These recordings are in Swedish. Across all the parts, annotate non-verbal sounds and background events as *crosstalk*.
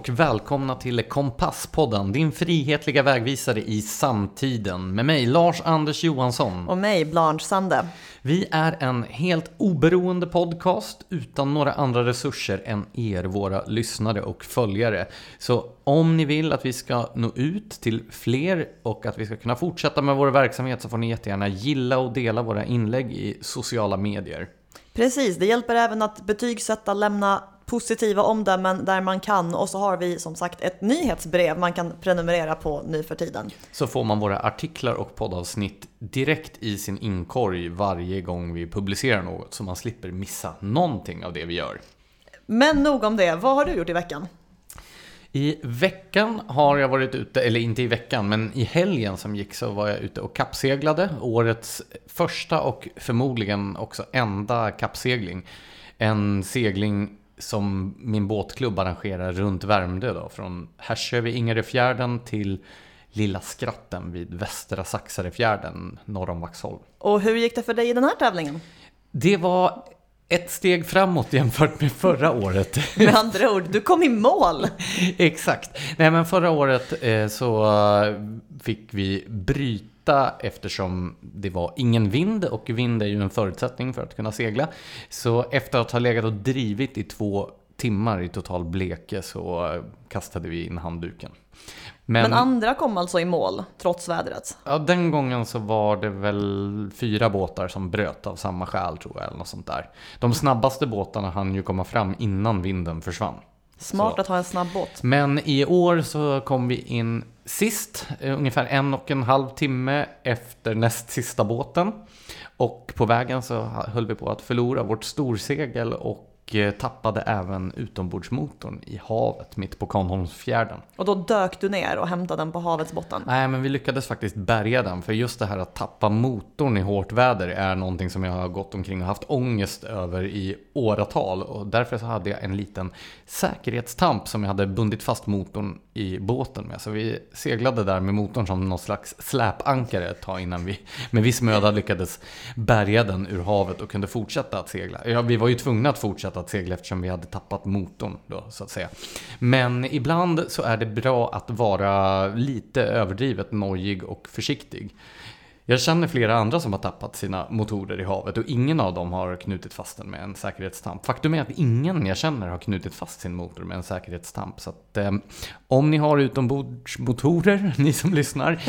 Och välkomna till Kompasspodden, din frihetliga vägvisare i samtiden. Med mig Lars-Anders Johansson. Och mig, Blanche Sande. Vi är en helt oberoende podcast utan några andra resurser än er, våra lyssnare och följare. Så om ni vill att vi ska nå ut till fler och att vi ska kunna fortsätta med vår verksamhet så får ni jättegärna gilla och dela våra inlägg i sociala medier. Precis, det hjälper även att betygsätta, lämna positiva omdömen där man kan och så har vi som sagt ett nyhetsbrev man kan prenumerera på nu för tiden. Så får man våra artiklar och poddavsnitt direkt i sin inkorg varje gång vi publicerar något så man slipper missa någonting av det vi gör. Men nog om det, vad har du gjort i veckan? I veckan har jag varit ute, eller inte i veckan, men i helgen som gick så var jag ute och kappseglade. Årets första och förmodligen också enda kappsegling. En segling som min båtklubb arrangerar runt Värmdö då, från Härsö vid Ingaröfjärden till Lilla Skratten vid Västra Saxarefjärden norr om Vaxholm. Och hur gick det för dig i den här tävlingen? Det var ett steg framåt jämfört med förra året. *laughs* Med andra ord, du kom i mål! Exakt. Nej men förra året eh, så fick vi bryta eftersom det var ingen vind och vind är ju en förutsättning för att kunna segla. Så efter att ha legat och drivit i två timmar i total bleke så kastade vi in handduken. Men, Men, andra kom alltså i mål trots vädret? Ja, den gången så var det väl fyra båtar som bröt av samma skäl tror jag, eller något sånt där. De snabbaste båtarna hann ju komma fram innan vinden försvann. Smart så. att ha en snabb båt. Men i år så kom vi in sist, eh, ungefär en och en halv timme efter näst sista båten. Och på vägen så höll vi på att förlora vårt storsegel och Eh, tappade även utombordsmotorn i havet mitt på Kanholmsfjärden. Och då dök du ner och hämtade den på havets botten? Nej, men vi lyckades faktiskt bärga den. För just det här att tappa motorn i hårt väder är någonting som jag har gått omkring och haft ångest över i åratal. Och därför så hade jag en liten säkerhetstamp som jag hade bundit fast motorn i båten med. Så vi seglade där med motorn som någon slags släpankare ett tag innan vi med viss möda lyckades bärga den ur havet och kunde fortsätta att segla. Ja, vi var ju tvungna att fortsätta att segla eftersom vi hade tappat motorn då, så att säga. Men ibland så är det bra att vara lite överdrivet nojig och försiktig. Jag känner flera andra som har tappat sina motorer i havet och ingen av dem har knutit fast den med en säkerhetstamp. Faktum är att ingen jag känner har knutit fast sin motor med en säkerhetstamp. Så att, eh, om ni har utombordsmotorer, *laughs* ni som lyssnar,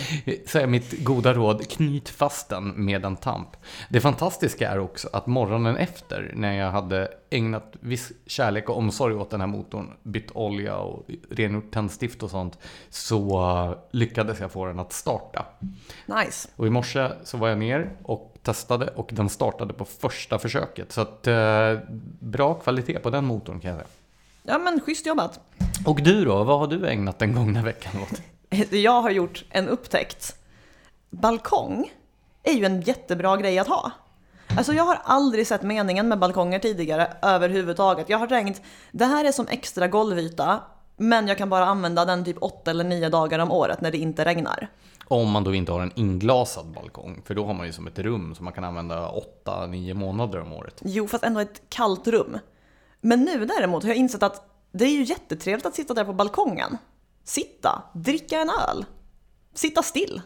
så är mitt goda råd, knyt fast den med en tamp. Det fantastiska är också att morgonen efter, när jag hade ägnat viss kärlek och omsorg åt den här motorn, bytt olja och rengjort tändstift och sånt, så lyckades jag få den att starta. Nice. Och i morse så var jag ner och testade och den startade på första försöket. Så att, eh, bra kvalitet på den motorn kan jag säga. Ja men schysst jobbat. Och du då, vad har du ägnat den gångna veckan åt? *laughs* Jag har gjort en upptäckt. Balkong är ju en jättebra grej att ha. Alltså jag har aldrig sett meningen med balkonger tidigare överhuvudtaget. Jag har tänkt, det här är som extra golvyta, men jag kan bara använda den typ åtta eller nio dagar om året när det inte regnar. Om man då inte har en inglasad balkong, för då har man ju som ett rum som man kan använda åtta, nio månader om året. Jo, fast ändå ett kallt rum. Men nu däremot har jag insett att det är ju jättetrevligt att sitta där på balkongen. Sitta, dricka en öl, sitta still.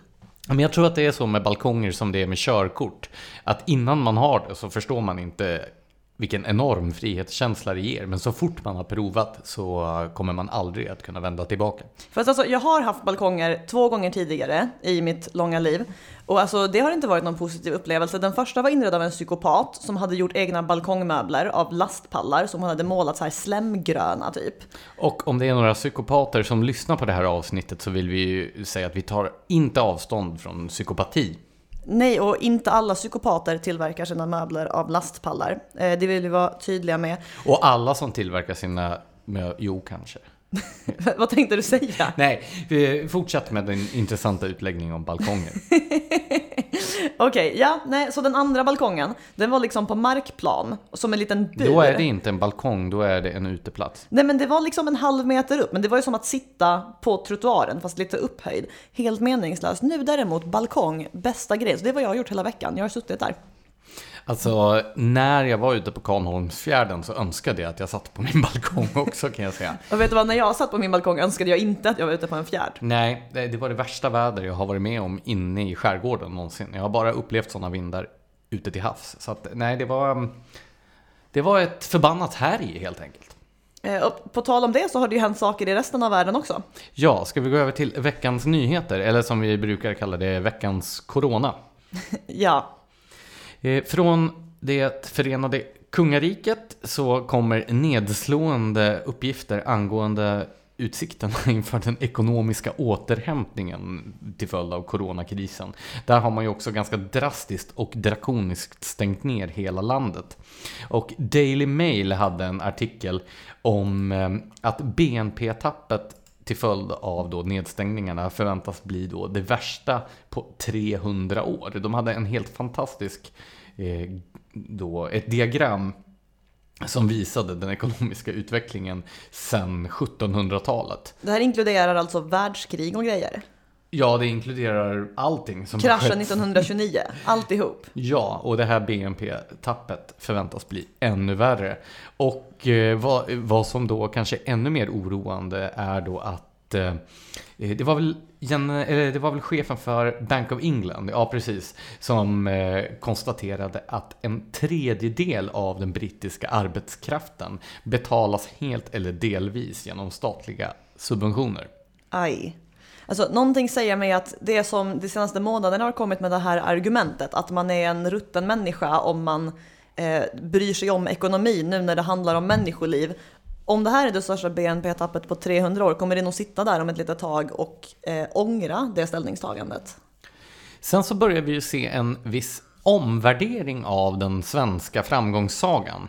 Men jag tror att det är så med balkonger som det är med körkort. Att innan man har det så förstår man inte vilken enorm frihetskänsla det ger. Men så fort man har provat så kommer man aldrig att kunna vända tillbaka. Fast alltså, jag har haft balkonger två gånger tidigare i mitt långa liv. Och alltså, det har inte varit någon positiv upplevelse. Den första var inredd av en psykopat som hade gjort egna balkongmöbler av lastpallar som hon hade målat så här slemgröna typ. Och om det är några psykopater som lyssnar på det här avsnittet så vill vi ju säga att vi tar inte avstånd från psykopati. Nej, och inte alla psykopater tillverkar sina möbler av lastpallar. Eh, det vill vi vara tydliga med. Och alla som tillverkar sina, jo kanske. *laughs* Vad tänkte du säga? Nej, vi fortsätter med din intressanta utläggning om balkonger. *laughs* Okej, okay, ja, nej, så den andra balkongen, den var liksom på markplan, som en liten bur. Då är det inte en balkong, då är det en uteplats. Nej, men det var liksom en halv meter upp, men det var ju som att sitta på trottoaren, fast lite upphöjd. Helt meningslöst. Nu däremot, balkong, bästa grej. Så det är vad jag har gjort hela veckan. Jag har suttit där. Alltså, när jag var ute på Kanholmsfjärden så önskade jag att jag satt på min *laughs* balkong också kan jag säga. Och vet du vad, när jag satt på min balkong önskade jag inte att jag var ute på en fjärd. Nej, det var det värsta väder jag har varit med om inne i skärgården någonsin. Jag har bara upplevt sådana vindar ute till havs. Så att, nej, det var, det var ett förbannat härj helt enkelt. Eh, Och på tal om det så har det ju hänt saker i resten av världen också. Ja, ska vi gå över till veckans nyheter? Eller som vi brukar kalla det, veckans corona. *laughs* Ja, Eh, från det förenade kungariket så kommer nedslående uppgifter angående utsikterna *laughs* inför den ekonomiska återhämtningen till följd av coronakrisen. Där har man ju också ganska drastiskt och drakoniskt stängt ner hela landet. Och Daily Mail hade en artikel om eh, att BNP-tappet till följd av då nedstängningarna förväntas bli då det värsta på 300 år. De hade en helt fantastisk eh, då, ett diagram som visade den ekonomiska utvecklingen sedan 1700-talet. det här inkluderar alltså världskrig och grejer. Ja, det inkluderar allting som Kraschen skett. 1929, alltihop. Ja, och det här BNP-tappet förväntas bli ännu värre. Och eh, vad, vad som då kanske är ännu mer oroande är då att eh, det, var väl, gen- eller det var väl chefen för Bank of England, ja precis, som eh, konstaterade att en tredjedel av den brittiska arbetskraften betalas helt eller delvis genom statliga subventioner. Aj. Alltså, någonting säger mig att det som de senaste månaderna har kommit med det här argumentet, att man är en rutten människa om man eh, bryr sig om ekonomin nu när det handlar om människoliv. Om det här är det största BNP-tappet på 300 år kommer det nog sitta där om ett litet tag och eh, ångra det ställningstagandet. Sen så börjar vi ju se en viss omvärdering av den svenska framgångssagan.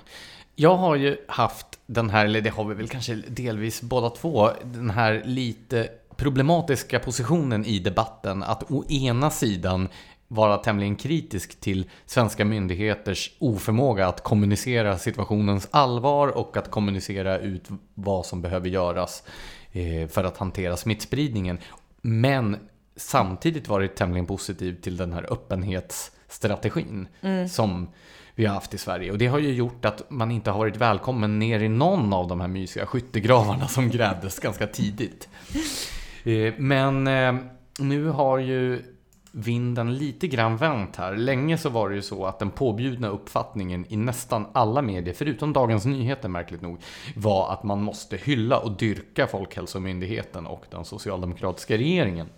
Jag har ju haft den här, eller det har vi väl kanske delvis båda två, den här lite problematiska positionen i debatten att å ena sidan vara tämligen kritisk till svenska myndigheters oförmåga att kommunicera situationens allvar och att kommunicera ut vad som behöver göras eh, för att hantera smittspridningen. Men samtidigt varit tämligen positiv till den här öppenhetsstrategin som vi har haft i Sverige. Och det har ju gjort att man inte har varit välkommen ner i någon av de här mysiga skyttegravarna som grävdes ganska tidigt. *laughs* Eh, Men eh, nu har ju vinden lite grann vänt här. Länge så var det ju så att den påbjudna uppfattningen i nästan alla medier, förutom Dagens Nyheter märkligt nog, var att man måste hylla och dyrka Folkhälsomyndigheten och den socialdemokratiska regeringen.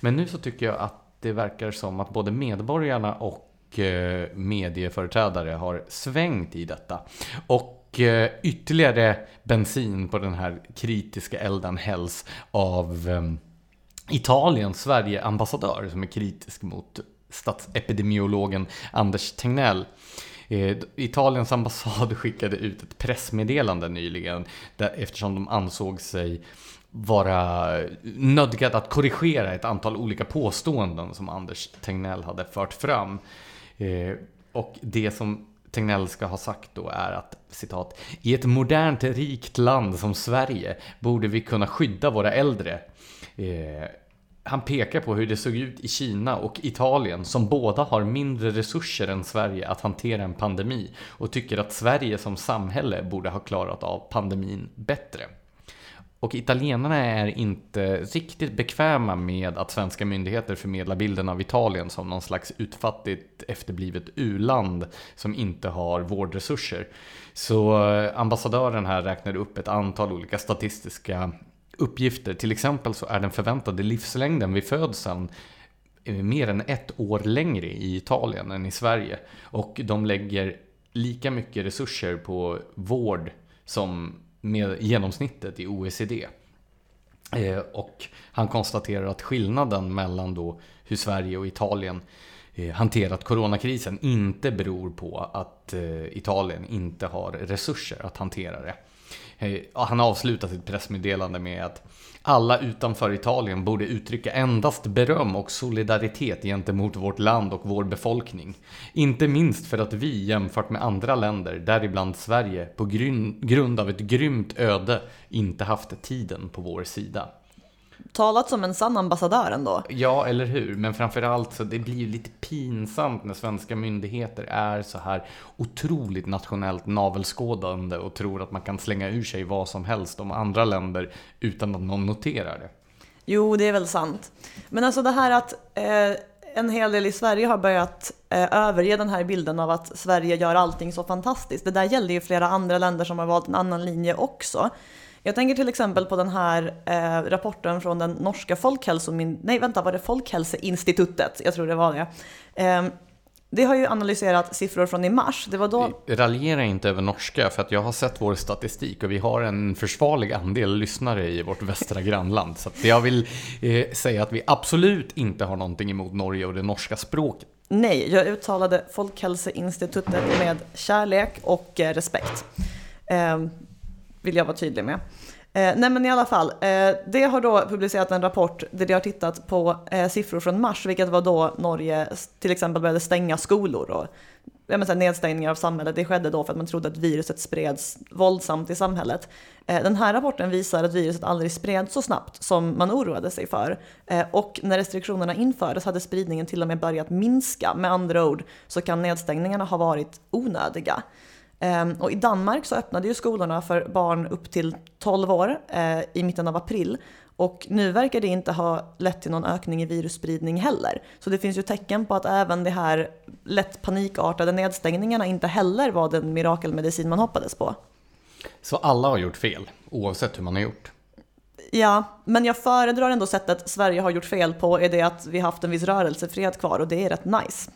Men nu så tycker jag att det verkar som att både medborgarna och eh, medieföreträdare har svängt i detta. Och eh, ytterligare bensin på den här kritiska elden hälls av ehm, Italiens Sverige-ambassadör som är kritisk mot statsepidemiologen Anders Tegnell. Eh, Italiens ambassad *laughs* skickade ut ett pressmeddelande nyligen där, eftersom de ansåg sig vara nödgad att korrigera ett antal olika påståenden som Anders Tegnell hade fört fram. Eh, och det som Tegnell ska ha sagt då är att citat I ett modernt rikt land som Sverige borde vi kunna skydda våra äldre. Eh, han pekar på hur det såg ut i Kina och Italien som båda har mindre resurser än Sverige att hantera en pandemi och tycker att Sverige som samhälle borde ha klarat av pandemin bättre. Och italienarna är inte riktigt bekväma med att svenska myndigheter förmedlar bilden av Italien som någon slags utfattigt efterblivet u-land som inte har vårdresurser. Så eh, ambassadören här räknar upp ett antal olika statistiska uppgifter. Till exempel så är den förväntade livslängden vid födseln eh, mer än ett år längre i Italien än i Sverige. Och de lägger lika mycket resurser på vård som med genomsnittet i OECD. Eh, och han konstaterar att skillnaden mellan då hur Sverige och Italien Eh, hanterat coronakrisen inte beror på att eh, Italien inte har resurser att hantera det. Eh, han avslutar sitt pressmeddelande med att alla utanför Italien borde uttrycka endast beröm och solidaritet gentemot vårt land och vår befolkning. Inte minst för att vi jämfört med andra länder, däribland Sverige, på grund av ett grymt öde inte haft tiden på vår sida talat som en sann ambassadör ändå. Ja, eller hur? Men framförallt så det blir ju lite pinsamt när svenska myndigheter är så här otroligt nationellt navelskådande och tror att man kan slänga ur sig vad som helst om andra länder utan att någon noterar det. Jo, det är väl sant. Men alltså det här att eh, en hel del i Sverige har börjat eh, överge den här bilden av att Sverige gör allting så fantastiskt. Det där gäller ju flera andra länder som har valt en annan linje också. Jag tänker till exempel på den här eh, rapporten från den norska folkhälsomyndigheten, nej vänta var det Folkhälsoinstitutet? Jag tror det var det. Eh, det har ju analyserat siffror från i mars. Det var då... Raljera inte över norska, för att jag har sett vår statistik och vi har en försvarlig andel lyssnare i vårt västra grannland. Så jag vill eh, säga att vi absolut inte har någonting emot Norge och det norska språket. Nej, jag uttalade Folkhälsoinstitutet med kärlek och eh, respekt. Eh, vill jag vara tydlig med. Eh, nej men i alla fall, eh, det har då publicerat en rapport där de har tittat på eh, siffror från mars, vilket var då Norge till exempel började stänga skolor och jag menar, nedstängningar av samhället. Det skedde då för att man trodde att viruset spreds våldsamt i samhället. Eh, den här rapporten visar att viruset aldrig spreds så snabbt som man oroade sig för. Eh, och när restriktionerna infördes hade spridningen till och med börjat minska. Med andra ord så kan nedstängningarna ha varit onödiga. Ehm, och i Danmark så öppnade ju skolorna för barn upp till 12 år eh, i mitten av april. Och nu verkar det inte ha lett till någon ökning i virusspridning heller. Så det finns ju tecken på att även de här lätt panikartade nedstängningarna inte heller var den mirakelmedicin man hoppades på. Så alla har gjort fel, oavsett hur man har gjort? Ja, men jag föredrar ändå sättet Sverige har gjort fel på är det att vi haft en viss rörelsefrihet kvar och det är rätt nice.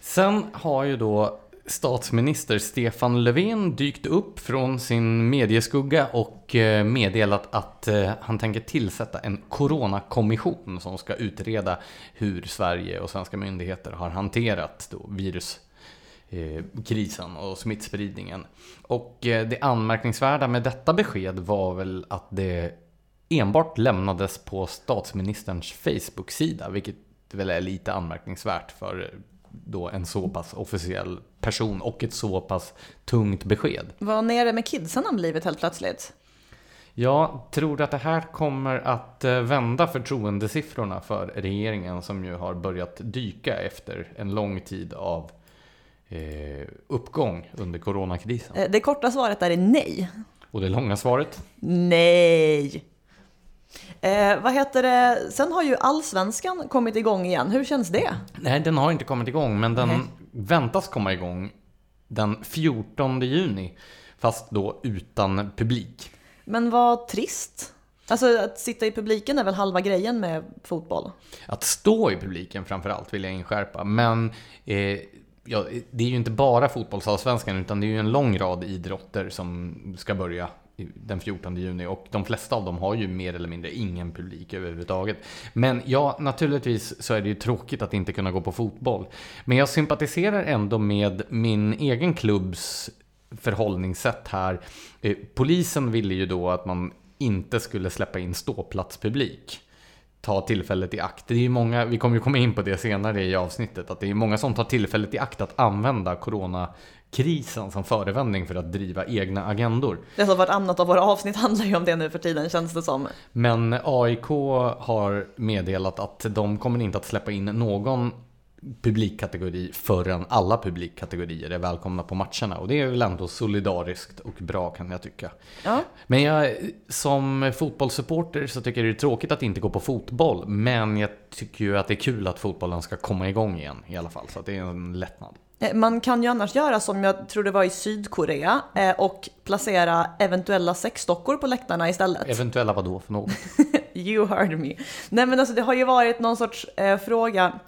Sen har ju då statsminister Stefan Löfven dykt upp från sin medieskugga och eh, meddelat att eh, han tänker tillsätta en coronakommission som ska utreda hur Sverige och svenska myndigheter har hanterat viruskrisen eh, och smittspridningen. Och det anmärkningsvärda med detta besked var väl att det enbart lämnades på statsministerns Facebook-sida, vilket väl är lite anmärkningsvärt för då en så pass officiell person och ett så pass tungt besked. Vad nere med kidsen har blivit helt plötsligt? Jag tror att det här kommer att eh, vända förtroendesiffrorna för regeringen som ju har börjat dyka efter en lång tid av eh, uppgång under coronakrisen. Eh, det korta svaret är nej. Och det långa svaret? Nej. Eh, vad heter det? Sen har ju allsvenskan kommit igång igen. Hur känns det? Nej, den har inte kommit igång, men den Nej. väntas komma igång den 14 juni. Fast då utan publik. Men vad trist. Alltså att sitta i publiken är väl halva grejen med fotboll? Att stå i publiken framförallt vill jag inskärpa. Men eh, ja, det är ju inte bara fotbollsallsvenskan utan det är ju en lång rad idrotter som ska börja den 14 juni och de flesta av dem har ju mer eller mindre ingen publik överhuvudtaget. Men ja, naturligtvis så är det ju tråkigt att inte kunna gå på fotboll. Men jag sympatiserar ändå med min egen klubbs förhållningssätt här. Eh, polisen ville ju då att man inte skulle släppa in ståplatspublik ta tillfället i akt. Det är ju många, vi kommer ju komma in på det senare i avsnittet, att det är många som tar tillfället i akt att använda corona coronakrisen som förevändning för att driva egna agendor. Det så vartannat av våra avsnitt handlar ju om det nu för tiden känns det som. Men AIK har meddelat att de kommer inte att släppa in någon publikkategori förrän alla publikkategorier är välkomna på matcherna. Och det är väl ändå solidariskt och bra kan jag tycka. Ja. Men jag, som fotbollssupporter så tycker jag det är tråkigt att inte gå på fotboll. Men jag tycker ju att det är kul att fotbollen ska komma igång igen i alla fall. Så det är en lättnad. Eh, man kan ju annars göra som jag tror det var i Sydkorea eh, och placera eventuella sexdockor på läktarna istället. Eventuella vadå för något? *laughs* you heard me. Nej men alltså det har ju varit någon sorts eh, fråga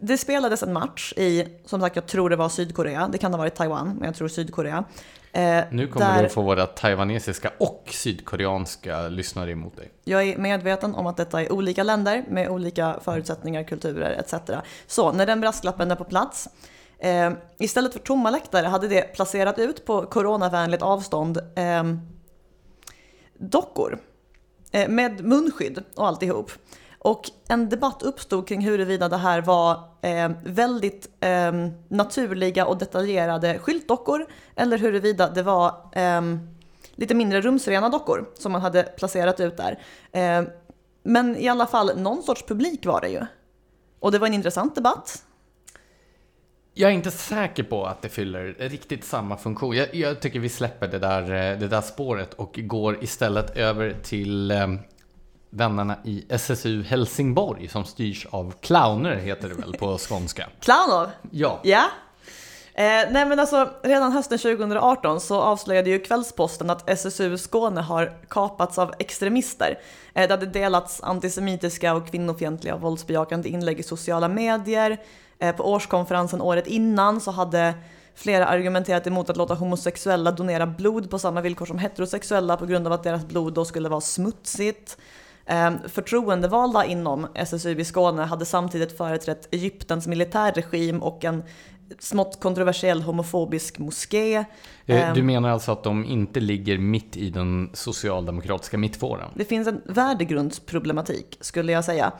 det spelades en match i, som sagt jag tror det var Sydkorea, det kan ha varit Taiwan, men jag tror Sydkorea. Eh, nu kommer där... du att få våra taiwanesiska och sydkoreanska lyssnare emot dig. Jag är medveten om att detta är olika länder med olika förutsättningar, kulturer etc. Så när den brasklappen är på plats, eh, istället för tomma läktare hade det placerat ut på coronavänligt avstånd eh, dockor eh, med munskydd och alltihop. Och en debatt uppstod kring huruvida det här var eh, väldigt eh, naturliga och detaljerade skyltdockor eller huruvida det var eh, lite mindre rumsrena dockor som man hade placerat ut där. Eh, men i alla fall, någon sorts publik var det ju. Och det var en intressant debatt. Jag är inte säker på att det fyller riktigt samma funktion. Jag, jag tycker vi släpper det där, eh, det där spåret och går istället över till eh, vännerna i SSU Helsingborg som styrs av clowner, heter det väl på *laughs* skånska? Clownov? Ja. Ja. Eh, nej men alltså, redan hösten 2018 så avslöjade ju Kvällsposten att SSU Skåne har kapats av extremister. Eh, det hade delats antisemitiska och kvinnofientliga och våldsbejakande inlägg i sociala medier. Eh, på årskonferensen året innan så hade flera argumenterat emot att låta homosexuella donera blod på samma villkor som heterosexuella på grund av att deras blod då skulle vara smutsigt. Eh, förtroendevalda inom SSU i Skåne hade samtidigt företrätt Egyptens militärregim och en smått kontroversiell homofobisk moské. Eh, Du Ehm, menar alltså att de inte ligger mitt i den socialdemokratiska mittfåran? Det finns en värdegrundsproblematik skulle jag säga.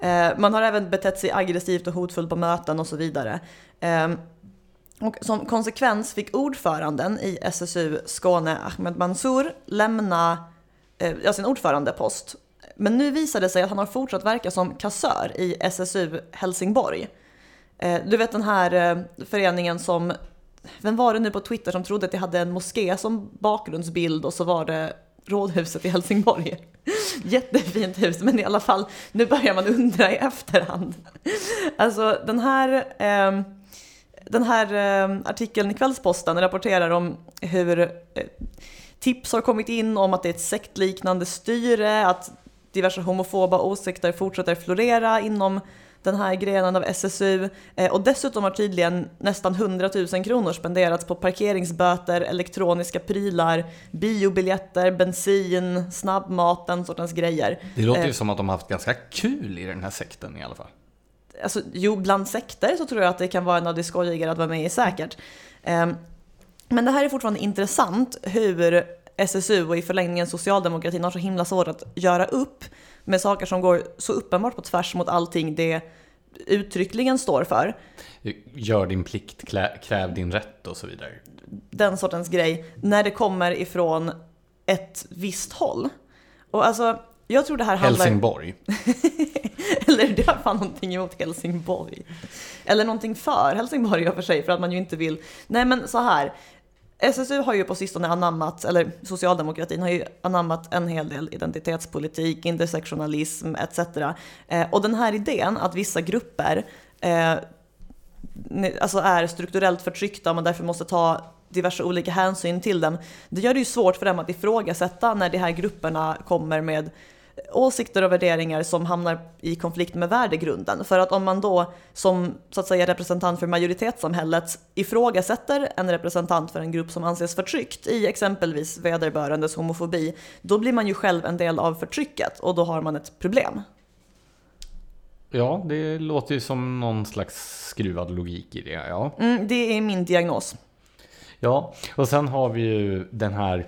Eh, Man har även betett sig aggressivt och hotfullt på möten och så vidare. Eh, Och som konsekvens fick ordföranden i SSU Skåne, Ahmed Mansour, lämna eh, ja, sin ordförandepost. Men nu visade det sig att han har fortsatt verka som kassör i SSU Helsingborg. Eh, Du vet den här eh, föreningen som, vem var det nu på Twitter som trodde att det hade en moské som bakgrundsbild och så var det rådhuset i Helsingborg. Jättefint hus, men i alla fall, nu börjar man undra i efterhand. Alltså den här, eh, den här eh, artikeln i Kvällsposten rapporterar om hur eh, tips har kommit in om att det är ett sektliknande styre, att diverse homofoba åsikter fortsätter florera inom den här grenen av SSU. Eh, och dessutom har tydligen nästan 100 000 kronor spenderats på parkeringsböter, elektroniska prylar, biobiljetter, bensin, snabbmat, den sortens grejer. Det låter ju Eh. som att de har haft ganska kul i den här sekten i alla fall. Alltså, jo, bland sekter så tror jag att det kan vara en av de skojigare att vara med i säkert. Ehm, Men det här är fortfarande intressant hur SSU och i förlängningen socialdemokratin har så himla svårt att göra upp med saker som går så uppenbart på tvärs mot allting det uttryckligen står för. Gör din plikt, klä, kräv din rätt och så vidare. Den sortens grej när det kommer ifrån ett visst håll. Och alltså, jag tror det här handlar... Helsingborg. *laughs* Eller det har fan någonting emot Helsingborg. Eller någonting för Helsingborg i och för sig, för att man ju inte vill... Nej men så här. SSU har ju på sistone anammat, eller socialdemokratin har ju anammat en hel del identitetspolitik, intersektionalism etc. Eh, och den här idén att vissa grupper eh, alltså är strukturellt förtryckta och man därför måste ta diverse olika hänsyn till dem. Det gör det ju svårt för dem att ifrågasätta när de här grupperna kommer med åsikter och värderingar som hamnar i konflikt med värdegrunden. För att om man då som så att säga representant för majoritetssamhället ifrågasätter en representant för en grupp som anses förtryckt i exempelvis vederbörandes homofobi, då blir man ju själv en del av förtrycket och då har man ett problem. Ja, det låter ju som någon slags skruvad logik i det. Ja. Mm, det är min diagnos. Ja, och sen har vi ju den här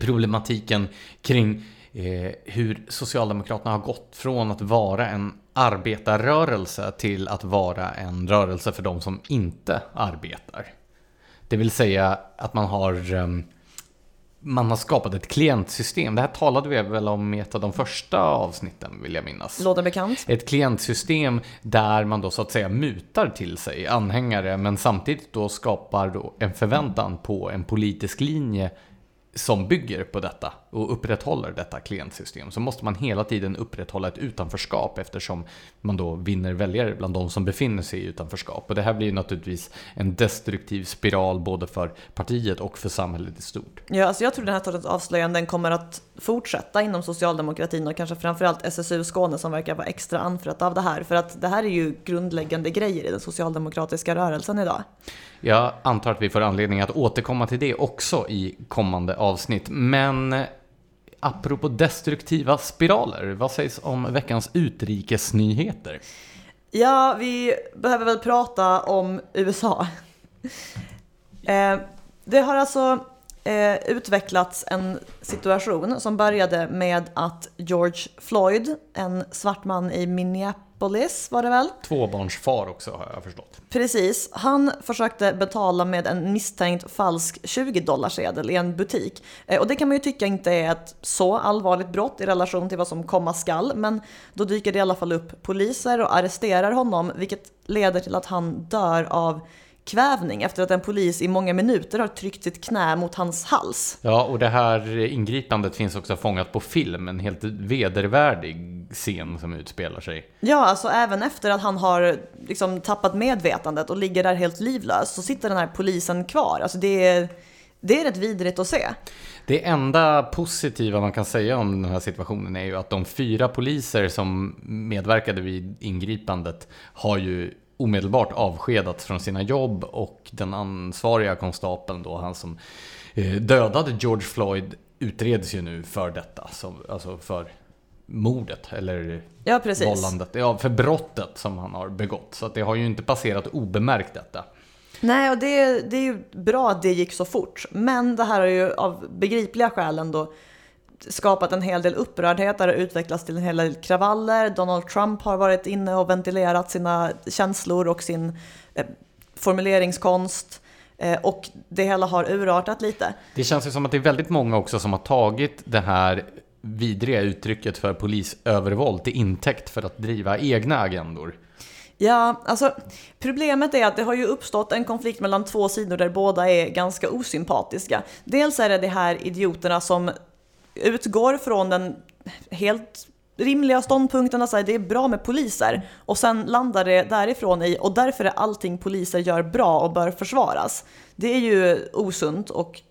problematiken kring eh, hur Socialdemokraterna har gått från att vara en arbetarrörelse till att vara en rörelse för de som inte arbetar. Det vill säga att man har, ehm, man har skapat ett klientsystem. Det här talade vi väl om i ett av de första avsnitten vill jag minnas. Låter bekant? Ett klientsystem där man då så att säga mutar till sig anhängare men samtidigt då skapar då en förväntan på en politisk linje som bygger på detta och upprätthåller detta klientsystem så måste man hela tiden upprätthålla ett utanförskap eftersom man då vinner väljare bland de som befinner sig i utanförskap. Och det här blir ju naturligtvis en destruktiv spiral både för partiet och för samhället i stort. Ja, alltså jag tror den här sortens avslöjanden kommer att fortsätta inom socialdemokratin och kanske framförallt SSU Skåne som verkar vara extra anfrött av det här. För att det här är ju grundläggande grejer i den socialdemokratiska rörelsen idag. Jag antar att vi får anledning att återkomma till det också i kommande avsnitt. Men apropå destruktiva spiraler, vad sägs om veckans utrikesnyheter? Ja, vi behöver väl prata om USA. *laughs* Eh, det har alltså eh, utvecklats en situation som började med att George Floyd, en svart man i Minneapolis var det väl? Tvåbarnsfar också har jag förstått. Precis. Han försökte betala med en misstänkt falsk 20-dollarsedel i en butik. Eh, och det kan man ju tycka inte är ett så allvarligt brott i relation till vad som komma skall. Men då dyker det i alla fall upp poliser och arresterar honom, vilket leder till att han dör av kvävning efter att en polis i många minuter har tryckt sitt knä mot hans hals. Ja, och det här ingripandet finns också fångat på film, en helt vedervärdig scen som utspelar sig. Ja, alltså även efter att han har liksom tappat medvetandet och ligger där helt livlös så sitter den här polisen kvar. Alltså det är, det är rätt vidrigt att se. Det enda positiva man kan säga om den här situationen är ju att de fyra poliser som medverkade vid ingripandet har ju omedelbart avskedats från sina jobb och den ansvariga konstapeln då, han som eh, dödade George Floyd, utreds ju nu för detta. Så, alltså för mordet eller ja, precis. vållandet. Ja, för brottet som han har begått. Så det har ju inte passerat obemärkt detta. Nej, och det, det är ju bra att det gick så fort. Men det här har ju av begripliga skäl ändå skapat en hel del upprördhet, det har utvecklats till en hel del kravaller. Donald Trump har varit inne och ventilerat sina känslor och sin eh, formuleringskonst. Eh, och det hela har urartat lite. Det känns ju som att det är väldigt många också som har tagit det här vidriga uttrycket för polisövervåld till intäkt för att driva egna agendor. Ja, alltså problemet är att det har ju uppstått en konflikt mellan två sidor där båda är ganska osympatiska. Dels är det de här idioterna som utgår från den helt rimliga ståndpunkten att det är bra med poliser och sen landar det därifrån i och därför är allting poliser gör bra och bör försvaras. Det är ju osunt och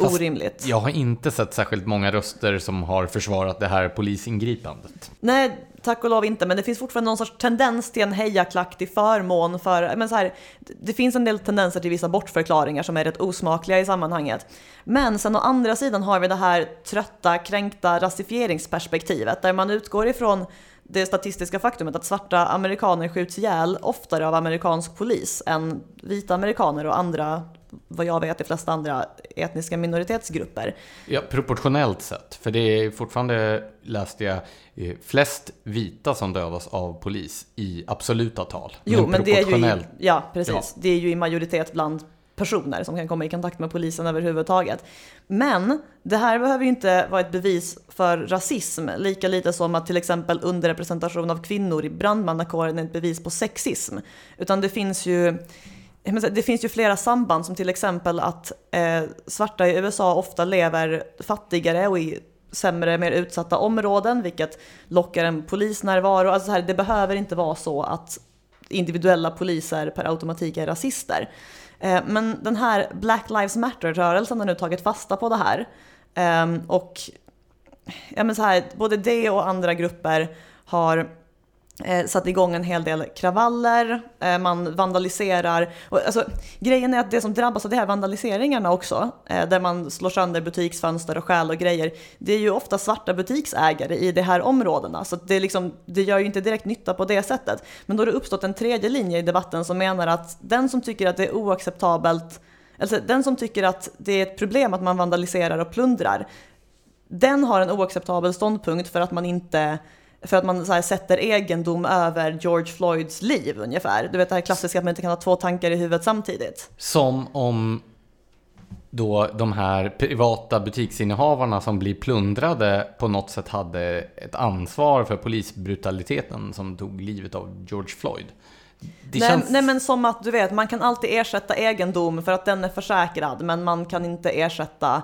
Fast orimligt. Jag har inte sett särskilt många röster som har försvarat det här polisingripandet. Nej, tack och lov inte, men det finns fortfarande någon sorts tendens till en hejaklack till förmån för, men så här, det finns en del tendenser till vissa bortförklaringar som är rätt osmakliga i sammanhanget. Men sen å andra sidan har vi det här trötta, kränkta rasifieringsperspektivet där man utgår ifrån det statistiska faktumet att svarta amerikaner skjuts ihjäl oftare av amerikansk polis än vita amerikaner och andra vad jag vet, de flesta andra etniska minoritetsgrupper. Ja, proportionellt sett. För det är fortfarande, läste jag, eh, flest vita som dödas av polis i absoluta tal. Jo, men, men det är ju i, ja, precis. Ja. Det är ju i majoritet bland personer som kan komma i kontakt med polisen överhuvudtaget. Men det här behöver ju inte vara ett bevis för rasism, lika lite som att till exempel underrepresentation av kvinnor i brandmannakåren är ett bevis på sexism. Utan det finns ju det finns ju flera samband som till exempel att eh, svarta i USA ofta lever fattigare och i sämre, mer utsatta områden, vilket lockar en polisnärvaro. Alltså här, det behöver inte vara så att individuella poliser per automatik är rasister. Eh, men den här Black Lives Matter-rörelsen har nu tagit fasta på det här. Ehm, och ja, men så här, både det och andra grupper har eh, satt igång en hel del kravaller, eh, man vandaliserar. Och, alltså, grejen är att det som drabbas av de här vandaliseringarna också, eh, där man slår sönder butiksfönster och stjäl och grejer, det är ju ofta svarta butiksägare i de här områdena. Så det, liksom, det gör ju inte direkt nytta på det sättet. Men då har det uppstått en tredje linje i debatten som menar att den som tycker att det är oacceptabelt, alltså den som tycker att det är ett problem att man vandaliserar och plundrar, den har en oacceptabel ståndpunkt för att man inte för att man här, sätter egendom över George Floyds liv ungefär. Du vet det här klassiska att man inte kan ha två tankar i huvudet samtidigt. Som om då de här privata butiksinnehavarna som blir plundrade på något sätt hade ett ansvar för polisbrutaliteten som tog livet av George Floyd. Nej, känns... nej, men som att du vet, man kan alltid ersätta egendom för att den är försäkrad men man kan inte ersätta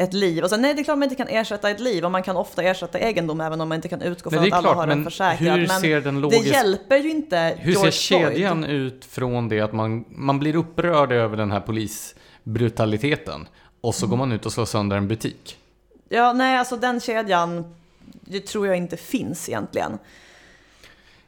ett liv. Och sen, nej, det är klart man inte kan ersätta ett liv och man kan ofta ersätta egendom även om man inte kan utgå från att alla har en försäkrad. Hur men ser den logisk... det hjälper ju inte Hur George ser kedjan Floyd. ut från det att man, man blir upprörd över den här polisbrutaliteten och så mm. går man ut och slår sönder en butik? Ja, nej, alltså den kedjan det tror jag inte finns egentligen.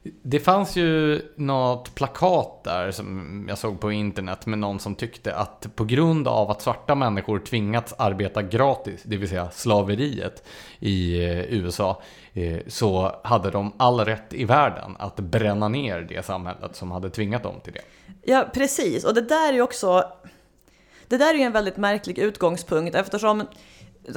Det fanns ju något plakat där som jag såg på internet med någon som tyckte att på grund av att svarta människor tvingats arbeta gratis, det vill säga slaveriet i eh, USA, eh, så hade de all rätt i världen att bränna ner det samhället som hade tvingat dem till det. Ja, precis. Och det där är ju också... Det där är ju en väldigt märklig utgångspunkt eftersom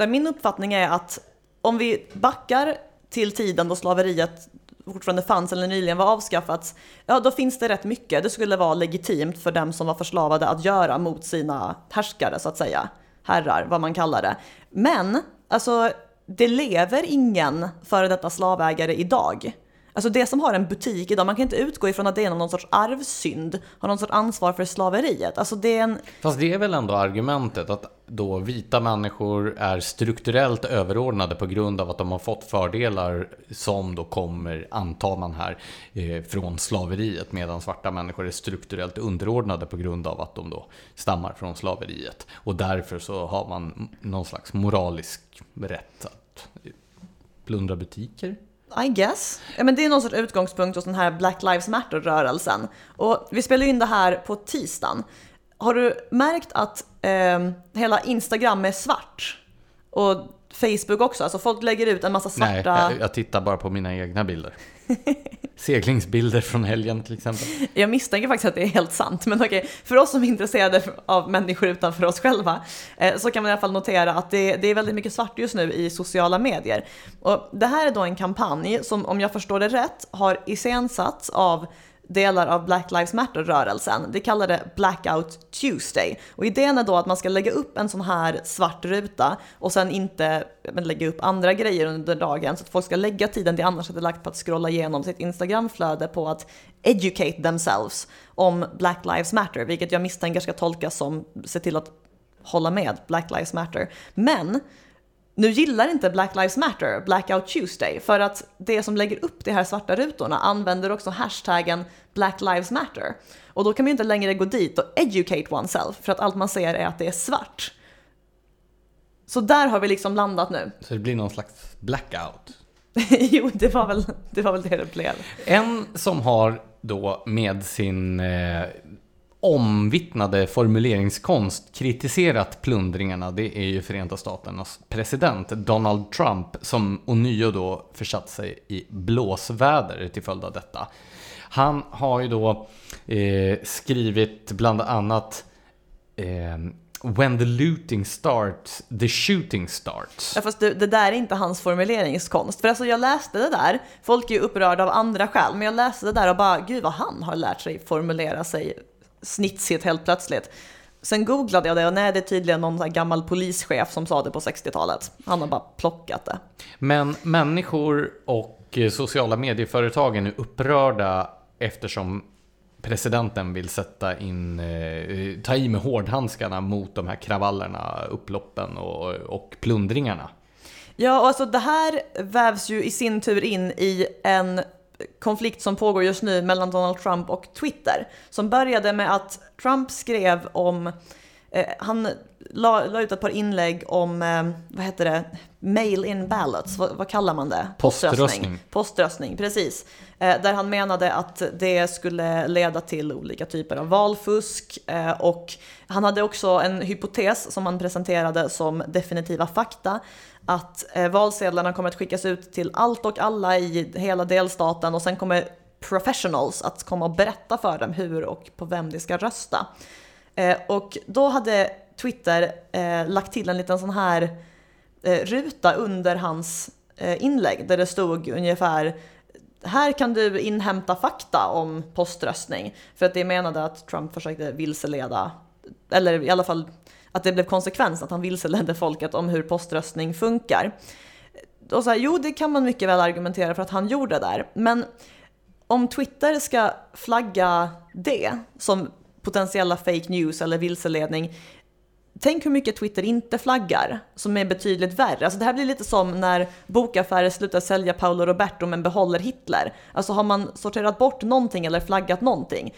min uppfattning är att om vi backar till tiden då slaveriet fortfarande fanns eller nyligen var avskaffats, ja då finns det rätt mycket det skulle vara legitimt för dem som var förslavade att göra mot sina härskare så att säga. Herrar, vad man kallar det. Men, alltså det lever ingen före detta slavägare idag. Alltså det som har en butik idag, man kan inte utgå ifrån att det är någon sorts arvsynd, har någon sorts ansvar för slaveriet. Alltså det är en... Fast det är väl ändå argumentet att då vita människor är strukturellt överordnade på grund av att de har fått fördelar som då kommer, antar man här, eh, från slaveriet. Medan svarta människor är strukturellt underordnade på grund av att de då stammar från slaveriet. Och därför så har man någon slags moralisk rätt att plundra butiker. I guess. Ja, men det är någon sorts utgångspunkt hos den här Black Lives Matter-rörelsen. Och vi spelar in det här på tisdagen. Har du märkt att eh, hela Instagram är svart? Och Facebook också, alltså folk lägger ut en massa svarta... Nej, jag, jag tittar bara på mina egna bilder. *laughs* Seglingsbilder från helgen till exempel. Jag misstänker faktiskt att det är helt sant, men okej, för oss som är intresserade av människor utanför oss själva eh, så kan man i alla fall notera att det, det, är väldigt mycket svart just nu i sociala medier. Och det här är då en kampanj som, om jag förstår det rätt, har iscensatts av delar av Black Lives Matter-rörelsen. Det kallar det Blackout Tuesday. Och idén är då att man ska lägga upp en sån här svart ruta och sen inte lägga upp andra grejer under dagen så att folk ska lägga tiden de annars hade lagt på att scrolla igenom sitt Instagramflöde på att educate themselves om Black Lives Matter, vilket jag misstänker ska tolkas som se till att hålla med Black Lives Matter. Men nu gillar inte Black Lives Matter Blackout Tuesday för att det som lägger upp de här svarta rutorna använder också hashtaggen Black Lives Matter. Och då kan man ju inte längre gå dit och educate oneself för att allt man ser är att det är svart. Så där har vi liksom landat nu. Så det blir någon slags blackout? *laughs* jo, det var, väl, det var väl det det blev. En som har då med sin eh, omvittnade formuleringskonst kritiserat plundringarna, det är ju Förenta Staternas president Donald Trump som ånyo då försatt sig i blåsväder till följd av detta. Han har ju då eh, skrivit bland annat eh, When the looting starts, the shooting starts. Ja, fast det, det, där är inte hans formuleringskonst. För alltså jag läste det där, folk är ju upprörda av andra skäl, men jag läste det där och bara, gud vad han har lärt sig formulera sig snitsigt helt plötsligt. Sen googlade jag det och nej, det är tydligen någon gammal polischef som sa det på 60-talet. Han har bara plockat det. Men människor och sociala medieföretagen är upprörda eftersom presidenten vill sätta in, eh, ta i med hårdhandskarna mot de här kravallerna, upploppen och, och plundringarna. Ja, och alltså det här vävs ju i sin tur in i en konflikt som pågår just nu mellan Donald Trump och Twitter. Som började med att Trump skrev om, eh, han la, la, ut ett par inlägg om, eh, vad heter det, mail-in ballots, vad, vad, kallar man det? Poströstning. Poströstning, precis. Eh, där han menade att det skulle leda till olika typer av valfusk eh, och han hade också en hypotes som han presenterade som definitiva fakta att eh, valsedlarna kommer att skickas ut till allt och alla i hela delstaten och sen kommer professionals att komma och berätta för dem hur och på vem de ska rösta. Eh, och då hade Twitter eh, lagt till en liten sån här ruta under hans inlägg där det stod ungefär här kan du inhämta fakta om poströstning. För att det menade att Trump försökte vilseleda, eller i alla fall att det blev konsekvens att han vilseledde folket om hur poströstning funkar. Och så här, jo, det kan man mycket väl argumentera för att han gjorde där, men om Twitter ska flagga det som potentiella fake news eller vilseledning, tänk hur mycket Twitter inte flaggar, som är betydligt värre. Alltså det här blir lite som när bokaffärer slutar sälja Paolo Roberto men behåller Hitler. Alltså har man sorterat bort någonting eller flaggat någonting,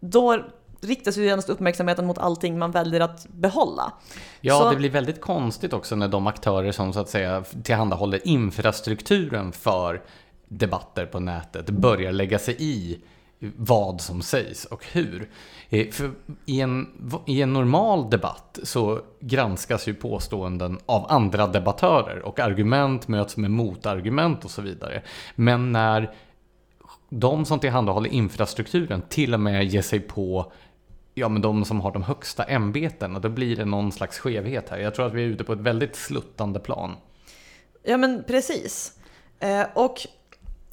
då riktas ju genast uppmärksamheten mot allting man väljer att behålla. Ja, så... det blir väldigt konstigt också när de aktörer som så att säga tillhandahåller infrastrukturen för debatter på nätet börjar lägga sig i vad som sägs och hur. Eh, för i, en, I en normal debatt så granskas ju påståenden av andra debattörer och argument möts med motargument och så vidare. Men när de som tillhandahåller infrastrukturen till och med ger sig på ja, men de som har de högsta ämbetena, då blir det någon slags skevhet här. Jag tror att vi är ute på ett väldigt sluttande plan. Ja, men precis. Eh, och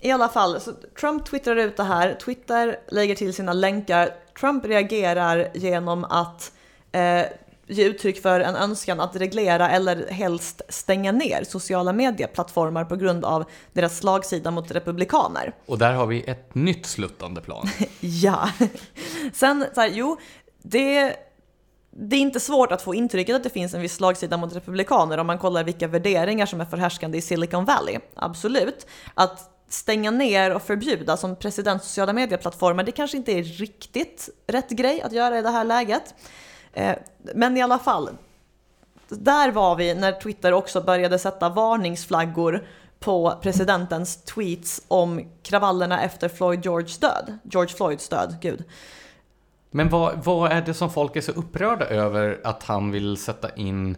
I alla fall, så Trump twittrar ut det här, Twitter lägger till sina länkar, Trump reagerar genom att eh, ge uttryck för en önskan att reglera eller helst stänga ner sociala medieplattformar på grund av deras slagsida mot republikaner. Och där har vi ett nytt sluttande plan. *laughs* ja. Sen, så här, jo, det, det är inte svårt att få intrycket att det finns en viss slagsida mot republikaner om man kollar vilka värderingar som är förhärskande i Silicon Valley. Absolut. Att stänga ner och förbjuda som president sociala medieplattformar, det kanske inte är riktigt rätt grej att göra i det här läget. Eh, men i alla fall, där var vi när Twitter också började sätta varningsflaggor på presidentens tweets om kravallerna efter Floyd Georges död. George Floyds död, gud. Men vad, vad är det som folk är så upprörda över att han vill sätta in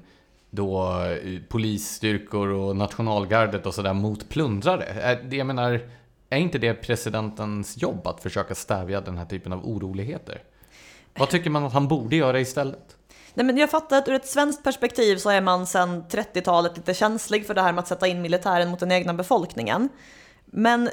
då eh, polisstyrkor och nationalgardet och sådär mot plundrare? Jag menar, är inte det presidentens jobb att försöka stävja den här typen av oroligheter? Vad tycker man att han borde göra istället? Nej, men jag fattar att ur ett svenskt perspektiv så är man sedan 30-talet lite känslig för det här med att sätta in militären mot den egna befolkningen. Men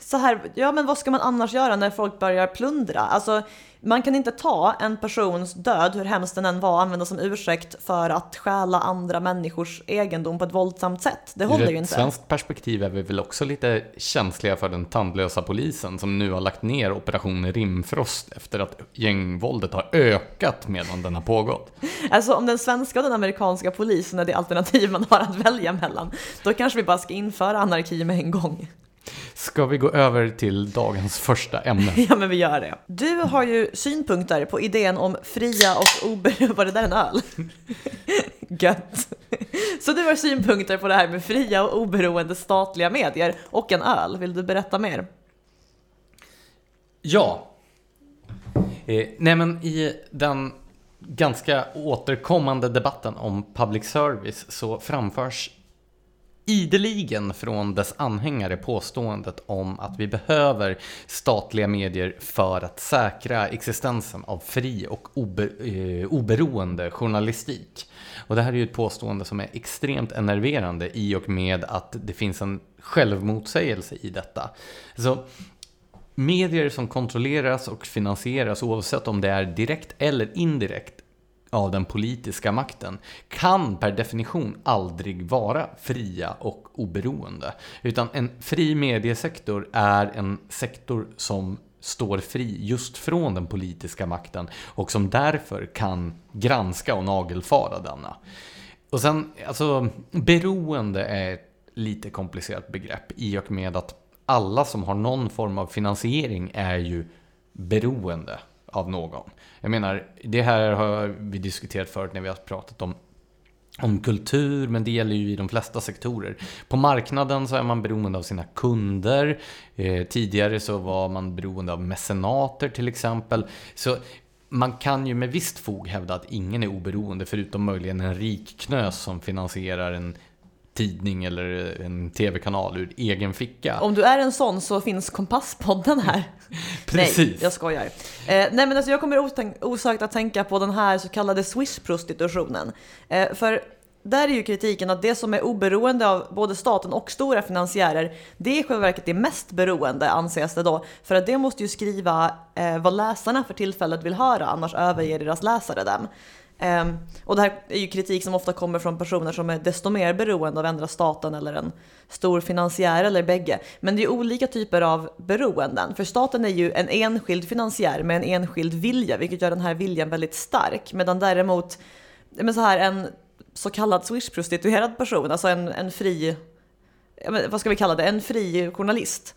så här, ja men vad ska man annars göra när folk börjar plundra? Alltså, man kan inte ta en persons död, hur hemskt den än var, använda som ursäkt för att stjäla andra människors egendom på ett våldsamt sätt. Det håller Ur ju inte. Ur ett svenskt perspektiv är vi väl också lite känsliga för den tandlösa polisen som nu har lagt ner operation Rimfrost efter att gängvåldet har ökat medan den har pågått. *laughs* Alltså om den svenska och den amerikanska polisen är det alternativ man har att välja mellan, då kanske vi bara ska införa anarki med en gång. Ska vi gå över till dagens första ämne? *laughs* Ja, men vi gör det. Du har ju synpunkter på idén om fria och oberoende... *laughs* Var det där en öl? *laughs* Gött. Så du har synpunkter på det här med fria och oberoende statliga medier och en öl. Vill du berätta mer? Ja. Eh, nej men i den ganska återkommande debatten om public service så framförs ideligen från dess anhängare påståendet om att vi behöver statliga medier för att säkra existensen av fri och obe, eh, oberoende journalistik. Och det här är ju ett påstående som är extremt enerverande i och med att det finns en självmotsägelse i detta. Så medier som kontrolleras och finansieras oavsett om det är direkt eller indirekt av den politiska makten kan per definition aldrig vara fria och oberoende. Utan en fri mediesektor är en sektor som står fri just från den politiska makten och som därför kan granska och nagelfara denna. Och sen, alltså, beroende är ett lite komplicerat begrepp i och med att alla som har någon form av finansiering är ju beroende av någon. Jag menar, det här har vi diskuterat förut när vi har pratat om om kultur, men det gäller ju i de flesta sektorer. På marknaden så är man beroende av sina kunder. Eh, tidigare så var man beroende av mecenater till exempel. Så man kan ju med visst fog hävda att ingen är oberoende förutom möjligen en rik knös som finansierar en tidning eller en tv-kanal ur egen ficka. Om du är en sån så finns Kompasspodden här. *laughs* Precis. Nej, jag skojar. Eh, nej men alltså jag kommer osökt att tänka på den här så kallade Swish-prostitutionen. Eh, för där är ju kritiken att det som är oberoende av både staten och stora finansiärer, det är i själva verket det mest beroende anses det då. För att det måste ju skriva eh, vad läsarna för tillfället vill höra, annars överger deras läsare dem. Um, och det här är ju kritik som ofta kommer från personer som är desto mer beroende av ändra staten eller en stor finansiär eller bägge. Men det är olika typer av beroenden. För staten är ju en enskild finansiär med en enskild vilja, vilket gör den här viljan väldigt stark. Medan däremot, men så här, en så kallad swish-prostituerad person, alltså en, en fri, vad ska vi kalla det, en fri journalist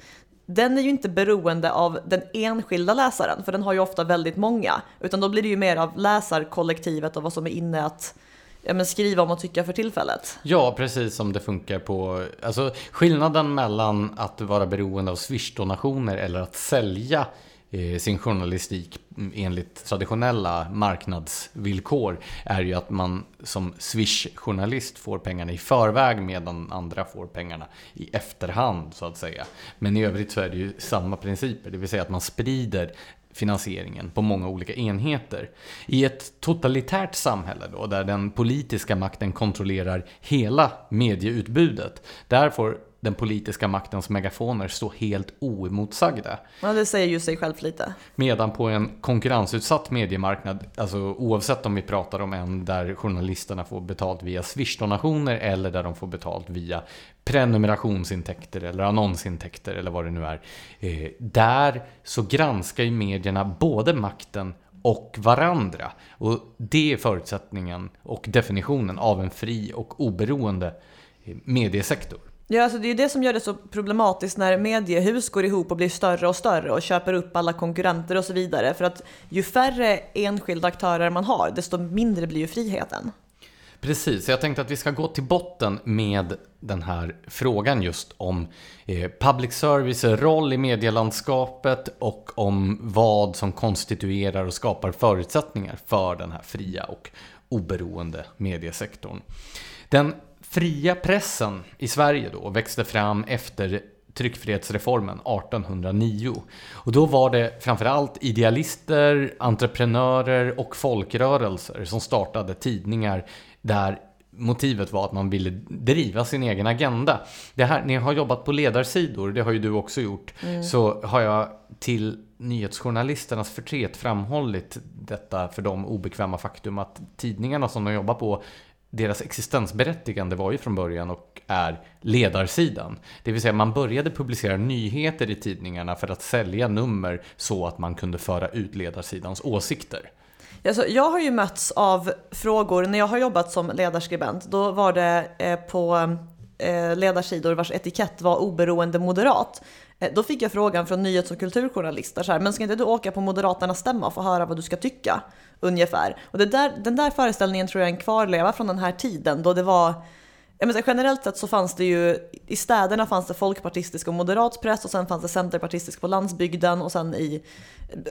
den är ju inte beroende av den enskilda läsaren, för den har ju ofta väldigt många. Utan då blir det ju mer av läsarkollektivet och vad som är inne att ja, men skriva om och tycka för tillfället. Ja, precis som det funkar på... Alltså skillnaden mellan att vara beroende av Swish-donationer eller att sälja Eh, Eh, sin journalistik mm, enligt traditionella marknadsvillkor är ju att man som Swish-journalist får pengarna i förväg medan andra får pengarna i efterhand så att säga. Men i övrigt så är det ju samma principer, det vill säga att man sprider finansieringen på många olika enheter. I ett totalitärt samhälle då, där den politiska makten kontrollerar hela medieutbudet, där får den politiska maktens megafoner stå helt oemotsagda. Ja, det säger ju sig självt lite. Medan på en konkurrensutsatt mediemarknad, alltså oavsett om vi pratar om en där journalisterna får betalt via Swish-donationer eller där de får betalt via prenumerationsintäkter eller annonsintäkter eller vad det nu är. Eh, där så granskar ju medierna både makten och varandra. Och det är förutsättningen och definitionen av en fri och oberoende eh, mediesektor. Ja, alltså det är ju det som gör det så problematiskt när mediehus går ihop och blir större och större och köper upp alla konkurrenter och så vidare. För att ju färre enskilda aktörer man har, desto mindre blir ju friheten. Precis, jag tänkte att vi ska gå till botten med den här frågan just om eh, public service roll i medielandskapet och om vad som konstituerar och skapar förutsättningar för den här fria och oberoende mediesektorn. Den fria pressen i Sverige då växte fram efter tryckfrihetsreformen 1809. Och då var det framförallt idealister, entreprenörer och folkrörelser som startade tidningar där motivet var att man ville driva sin egen agenda. Det här, ni har jobbat på ledarsidor, det har ju du också gjort, mm. så har jag till nyhetsjournalisternas förtret framhållit detta för dem obekväma faktum att tidningarna som de jobbar på deras existensberättigande var ju från början och är ledarsidan. Det vill säga man började publicera nyheter i tidningarna för att sälja nummer så att man kunde föra ut ledarsidans åsikter. Alltså, jag har ju mötts av frågor när jag har jobbat som ledarskribent. Då var det eh, på eh, ledarsidor vars etikett var oberoende moderat. Eh, då fick jag frågan från nyhets och kulturjournalister så här, men ska inte du åka på Moderaternas stämma och få höra vad du ska tycka? Ungefär. Och det där, den där föreställningen tror jag är en kvarleva från den här tiden då det var menar, generellt sett så fanns det ju, i städerna fanns det folkpartistisk och moderat press och sen fanns det centerpartistisk på landsbygden och sen i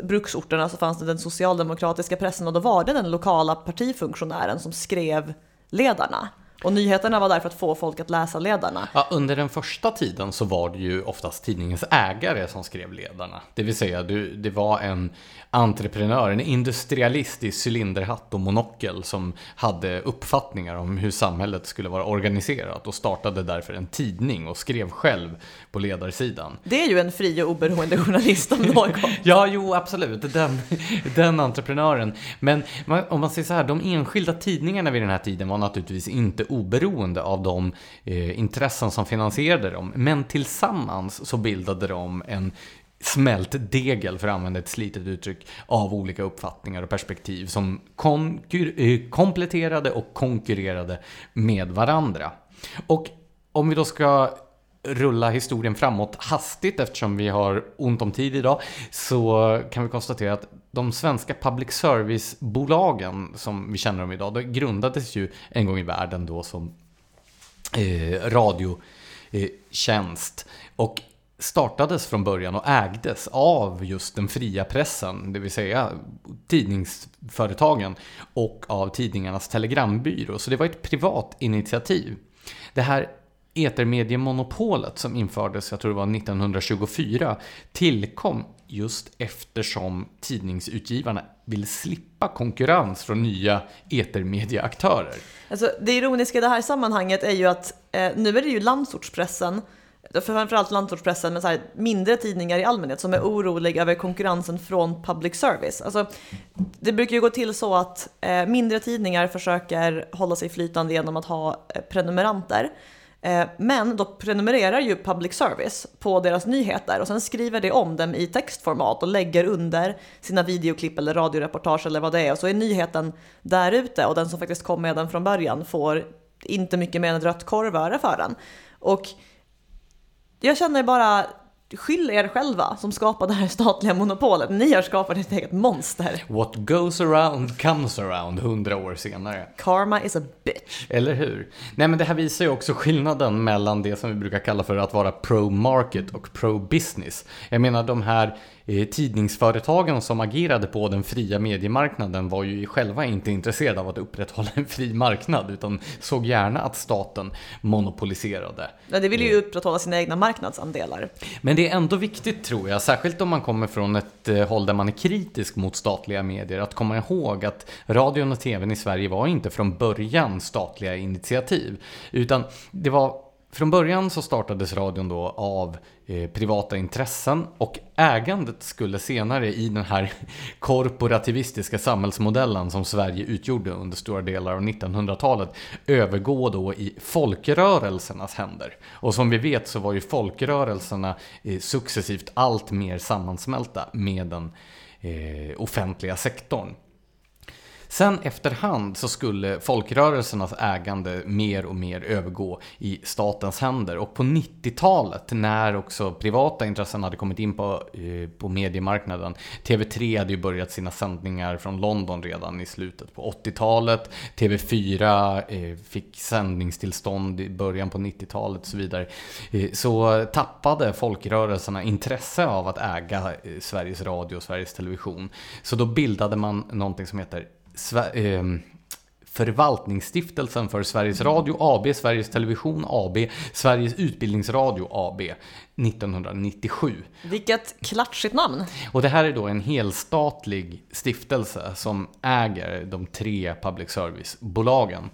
bruksorterna så fanns det den socialdemokratiska pressen och då var det den lokala partifunktionären som skrev ledarna. Och nyheterna var där för att få folk att läsa ledarna. Ja, under den första tiden så var det ju oftast tidningens ägare som skrev ledarna. Det vill säga, du, det var en entreprenör, en industrialist i cylinderhatt och monokel som hade uppfattningar om hur samhället skulle vara organiserat och startade därför en tidning och skrev själv på ledarsidan. Det är ju en fri och oberoende journalist om någon. *laughs* ja, jo, absolut. Den, den entreprenören. Men om man säger så här, de enskilda tidningarna vid den här tiden var naturligtvis inte oberoende av de eh, intressen som finansierade dem. Men tillsammans så bildade de en smält degel, för att använda ett slitet uttryck, av olika uppfattningar och perspektiv som eh, kompletterade och konkurrerade med varandra. Och om vi då ska rulla historien framåt hastigt eftersom vi har ont om tid idag så kan vi konstatera att de svenska public service-bolagen som vi känner dem idag, de grundades ju en gång i världen då som eh, radiotjänst. Eh, och startades från början och ägdes av just den fria pressen, det vill säga tidningsföretagen och av tidningarnas telegrambyrå. Så det var ett privat initiativ. Det här etermediemonopolet som infördes, jag tror det var 1924, tillkom just eftersom tidningsutgivarna vill slippa konkurrens från nya etermedieaktörer. Alltså, det ironiska i det här sammanhanget är ju att eh, nu är det ju landsortspressen framförallt landsortspressen, men så här, mindre tidningar i allmänhet som är oroliga över konkurrensen från public service. Alltså, det brukar ju gå till så att eh, mindre tidningar försöker hålla sig flytande genom att ha eh, prenumeranter. Eh, men då prenumererar ju public service på deras nyheter och sen skriver de om dem i textformat och lägger under sina videoklipp eller radioreportage eller vad det är. Och så är nyheten där ute och den som faktiskt kom med den från början får inte mycket mer än ett rött korvöre för den. Och jag känner bara, skyll er själva som skapade det här statliga monopolet. Ni har skapat ett eget monster. What goes around comes around hundra år senare. Karma is a bitch. Eller hur? Nej men det här visar ju också skillnaden mellan det som vi brukar kalla för att vara pro-market och pro-business. Jag menar de här tidningsföretagen som agerade på den fria mediemarknaden var ju själva inte intresserade av att upprätthålla en fri marknad utan såg gärna att staten monopoliserade. Ja, det vill ju upprätthålla sina egna marknadsandelar. Men det är ändå viktigt tror jag, särskilt om man kommer från ett eh, håll där man är kritisk mot statliga medier, att komma ihåg att radion och tvn i Sverige var inte från början statliga initiativ, utan det var från början så startades radion då av eh, Eh, privata intressen och ägandet skulle senare i den här korporativistiska samhällsmodellen som Sverige utgjorde under stora delar av 1900-talet övergå då i folkrörelsernas händer. Och som vi vet så var ju folkrörelserna eh, successivt allt mer sammansmälta med den eh, offentliga sektorn. Sen efterhand så skulle folkrörelsernas ägande mer och mer övergå i statens händer. Och på 90-talet när också privata intressen hade kommit in på, eh, på mediemarknaden. TV3 hade ju börjat sina sändningar från London redan i slutet på 80-talet. TV4 eh, fick sändningstillstånd i början på 90-talet och så vidare. Eh, så tappade folkrörelserna intresse av att äga eh, Sveriges Radio och Sveriges Television. Så då bildade man någonting som heter Förvaltningsstiftelsen för Sveriges Radio AB, Sveriges Television AB, Sveriges Utbildningsradio AB 1997. Vilket klatschigt namn! Och det här är då en helstatlig stiftelse som äger de tre public service-bolagen.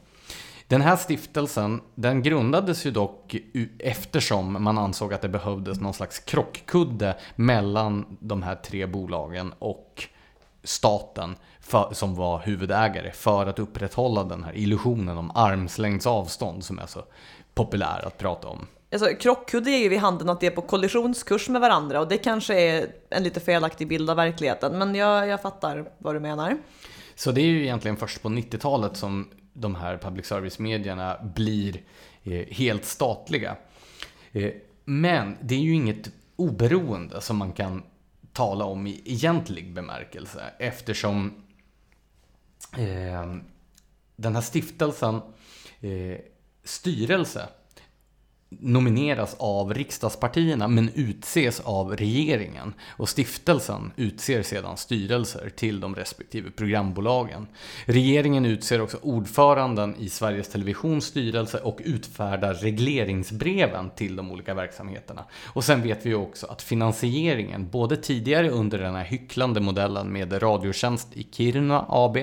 Den här stiftelsen, den grundades ju dock eftersom man ansåg att det behövdes någon slags krockkudde mellan de här tre bolagen och staten för, som var huvudägare för att upprätthålla den här illusionen om armslängds avstånd som är så populär att prata om. Alltså, krockkudde ger ju vid handen att det är på kollisionskurs med varandra och det kanske är en lite felaktig bild av verkligheten men jag, jag fattar vad du menar. Så det är ju egentligen först på 90-talet som de här public service-medierna blir eh, helt statliga. Eh, men det är ju inget oberoende som man kan tala om i egentlig bemärkelse eftersom eh, den här stiftelsen eh, styrelse nomineras av riksdagspartierna men utses av regeringen. Och stiftelsen utser sedan styrelser till de respektive programbolagen. Regeringen utser också ordföranden i Sveriges Televisions styrelse och utfärdar regleringsbreven till de olika verksamheterna. Och sen vet vi också att finansieringen, både tidigare under den här hycklande modellen med Radiotjänst i Kiruna AB.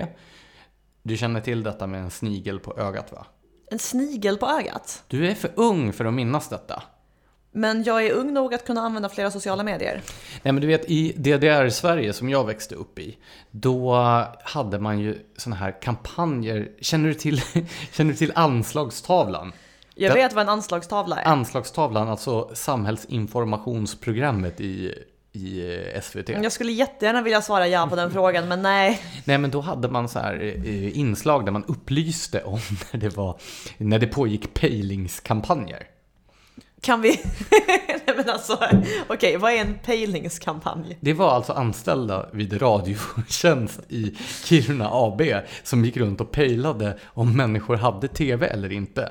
Du känner till detta med en snigel på ögat va? En snigel på ögat. Du är för ung för att minnas detta. Men jag är ung nog att kunna använda flera sociala medier. Nej men du vet i DDR-Sverige som jag växte upp i. Då hade man ju såna här kampanjer. Känner du till, *laughs* känner du till anslagstavlan? Jag vet vad en anslagstavla är. Anslagstavlan, alltså samhällsinformationsprogrammet i i eh, SVT. Jag skulle jättegärna vilja svara ja på den *laughs* frågan, men nej. Nej, men då hade man så här eh, inslag där man upplyste om *laughs* när det, var, när det pågick pejlingskampanjer. Kan vi... *laughs* nej men alltså, okej, okay, vad är en pejlingskampanj? Det var alltså anställda vid Radiotjänst i Kiruna AB som gick runt och pejlade om människor hade TV eller inte.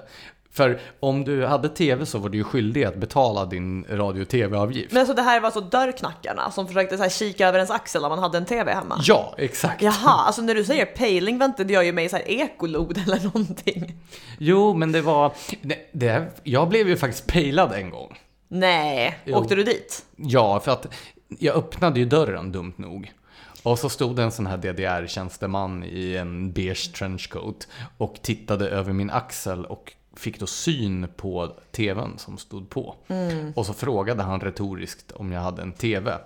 För om du hade tv så var du ju skyldig att betala din radio och tv-avgift. Men alltså det här var alltså dörrknackarna som försökte så här kika över ens axel om man hade en tv hemma? Ja, exakt. Jaha, alltså när du säger pejling väntar det gör ju mig så här ekolod eller någonting. Jo, men det var... Det, det, jag blev ju faktiskt pejlad en gång. Nej, jo. åkte du dit? Ja, för att jag öppnade ju dörren dumt nog. Och så stod en sån här DDR-tjänsteman i en beige trenchcoat och tittade över min axel och fick då syn på tvn som stod på. Mm. Och så frågade han retoriskt om jag hade en tv.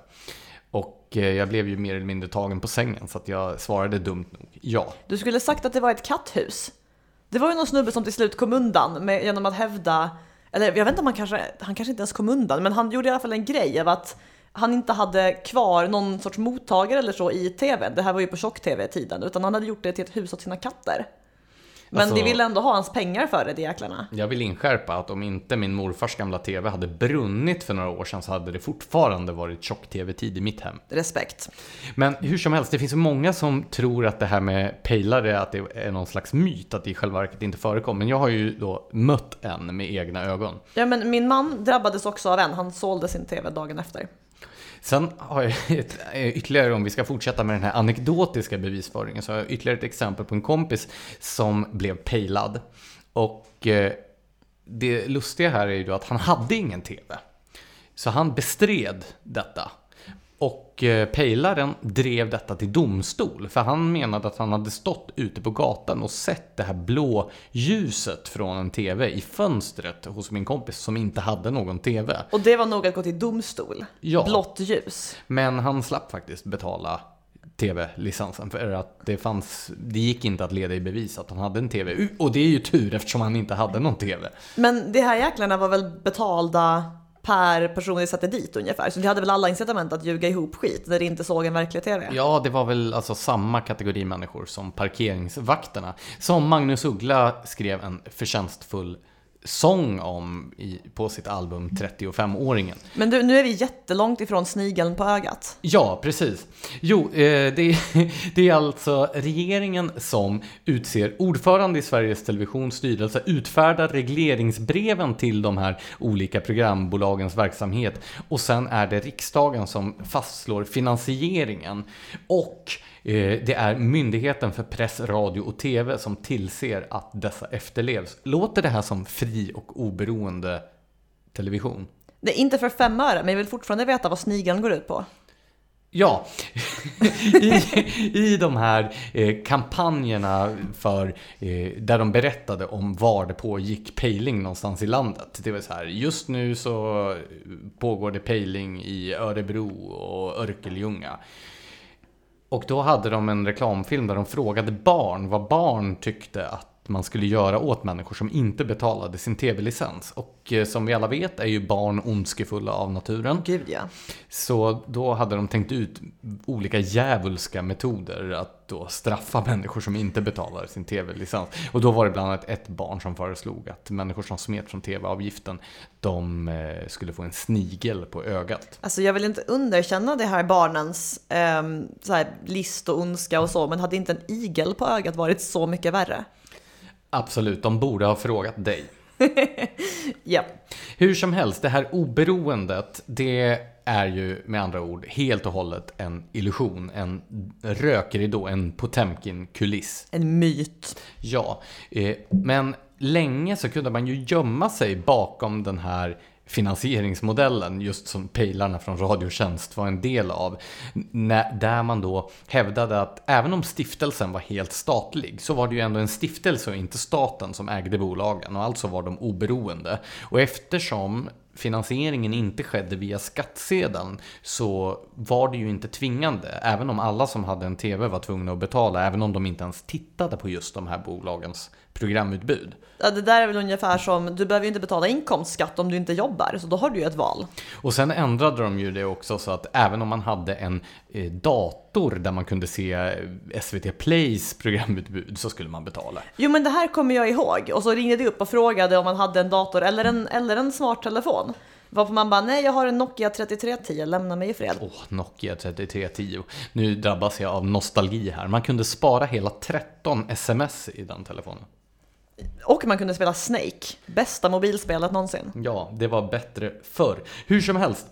Och eh, jag blev ju mer eller mindre tagen på sängen så att jag svarade dumt nog ja. Du skulle sagt att det var ett katthus. Det var ju någon snubbe som till slut kom undan med, genom att hävda, eller jag vet inte om han kanske, han kanske inte ens kom undan, men han gjorde i alla fall en grej av att han inte hade kvar någon sorts mottagare eller så i tvn. Det här var ju på tjock-tv-tiden, utan han hade gjort det till ett hus åt sina katter. Men alltså, de vill ändå ha hans pengar för det, de jäklarna. Jag vill inskärpa att om inte min morfars gamla TV hade brunnit för några år sedan så hade det fortfarande varit tjock-TV-tid i mitt hem. Respekt. Men hur som helst, det finns många som tror att det här med pejlare, att det är någon slags myt, att det i själva verket inte förekommer. Men jag har ju då mött en med egna ögon. Ja, men min man drabbades också av en. Han sålde sin TV dagen efter. Sen har jag *laughs* ett, ytterligare, om vi ska fortsätta med den här anekdotiska bevisföringen, så har jag ytterligare ett exempel på en kompis som blev pejlad. Och eh, det lustiga här är ju då att han hade ingen TV. Så han bestred detta. Och eh, pejlaren drev detta till domstol för han menade att han hade stått ute på gatan och sett det här blå ljuset från en TV i fönstret hos min kompis som inte hade någon TV. Och det var nog att gå till domstol. Ja. Blått ljus. Men han slapp faktiskt betala TV-licensen för att det fanns, det gick inte att leda i bevis att han hade en TV. Och det är ju tur eftersom han inte hade någon TV. Men de här jäklarna var väl betalda per person vi satte dit ungefär. Så de hade väl alla incitament att ljuga ihop skit när de inte såg en verklig TV. Ja, det var väl alltså samma kategori människor som parkeringsvakterna. Som Magnus Uggla skrev en förtjänstfull sång om i, på sitt album 35-åringen. Men du, nu är vi jättelångt ifrån snigeln på ögat. Ja, precis. Jo, eh, det, *laughs* det är alltså regeringen som utser ordförande i Sveriges Televisions styrelse, utfärdar regleringsbreven till de här olika programbolagens verksamhet och sen är det riksdagen som fastslår finansieringen. Och det är Myndigheten för press, radio och TV som tillser att dessa efterlevs. Låter det här som fri och oberoende television? Det är inte för fem öre, men jag vill fortfarande veta vad snigeln går ut på. Ja, *laughs* I, i de här eh, kampanjerna för, eh, där de berättade om var det pågick pejling någonstans i landet. Det var så här, just nu så pågår det pejling i Örebro och Örkelljunga. Och då hade de en reklamfilm där de frågade barn vad barn tyckte att man skulle göra åt människor som inte betalade sin tv-licens. Och eh, som vi alla vet är ju barn ondskefulla av naturen. Gud ja. Så då hade de tänkt ut olika djävulska metoder att då straffa människor som inte betalar sin tv-licens. Och då var det bland annat ett barn som föreslog att människor som smet från tv-avgiften, de eh, skulle få en snigel på ögat. Alltså jag vill inte underkänna det här barnens ehm, så här, list och ondska och så, men hade inte en igel på ögat varit så mycket värre? Absolut, de borde ha frågat dig. *laughs* Ja. Hur som helst, det här oberoendet, det är ju med andra ord helt och hållet en illusion, en rökridå, en Potemkin-kuliss. En myt. Ja, eh, men länge så kunde man ju gömma sig bakom den här finansieringsmodellen, just som pejlarna från Radiotjänst var en del av. Där man då hävdade att även om stiftelsen var helt statlig så var det ju ändå en stiftelse och inte staten som ägde bolagen och alltså var de oberoende. Och eftersom finansieringen inte skedde via skattsedeln så var det ju inte tvingande. Även om alla som hade en TV var tvungna att betala, även om de inte ens tittade på just de här bolagens programutbud. Ja, det där är väl ungefär som, du behöver ju inte betala inkomstskatt om du inte jobbar, så då har du ju ett val. Och sen ändrade de ju det också så att även om man hade en eh, dator där man kunde se eh, SVT Plays programutbud så skulle man betala. Jo men det här kommer jag ihåg, och så ringde de upp och frågade om man hade en dator eller en, eller en smarttelefon. Varpå man bara, nej jag har en Nokia 3310, lämna mig i fred. Åh, Nokia 3310. Nu drabbas jag av nostalgi här. Man kunde spara hela 13 sms i den telefonen. Och man kunde spela Snake, bästa mobilspelet någonsin. Ja, det var bättre förr. Hur som helst,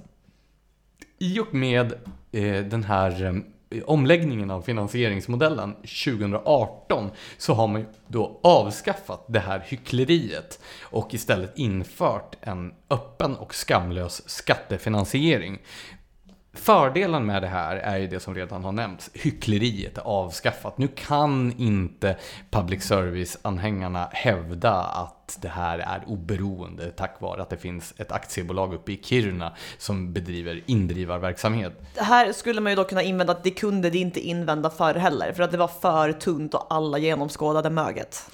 i och med eh, den här eh, omläggningen av finansieringsmodellen 2018 så har man ju då avskaffat det här hyckleriet och istället infört en öppen och skamlös skattefinansiering. Fördelen med det här är ju det som redan har nämnts. Hyckleriet är avskaffat. Nu kan inte public service-anhängarna hävda att det här är oberoende tack vare att det finns ett aktiebolag uppe i Kiruna som bedriver indrivarverksamhet. Det här skulle man ju då kunna invända att det kunde det inte invända förr heller, för att det var för tunt och alla genomskådade möget.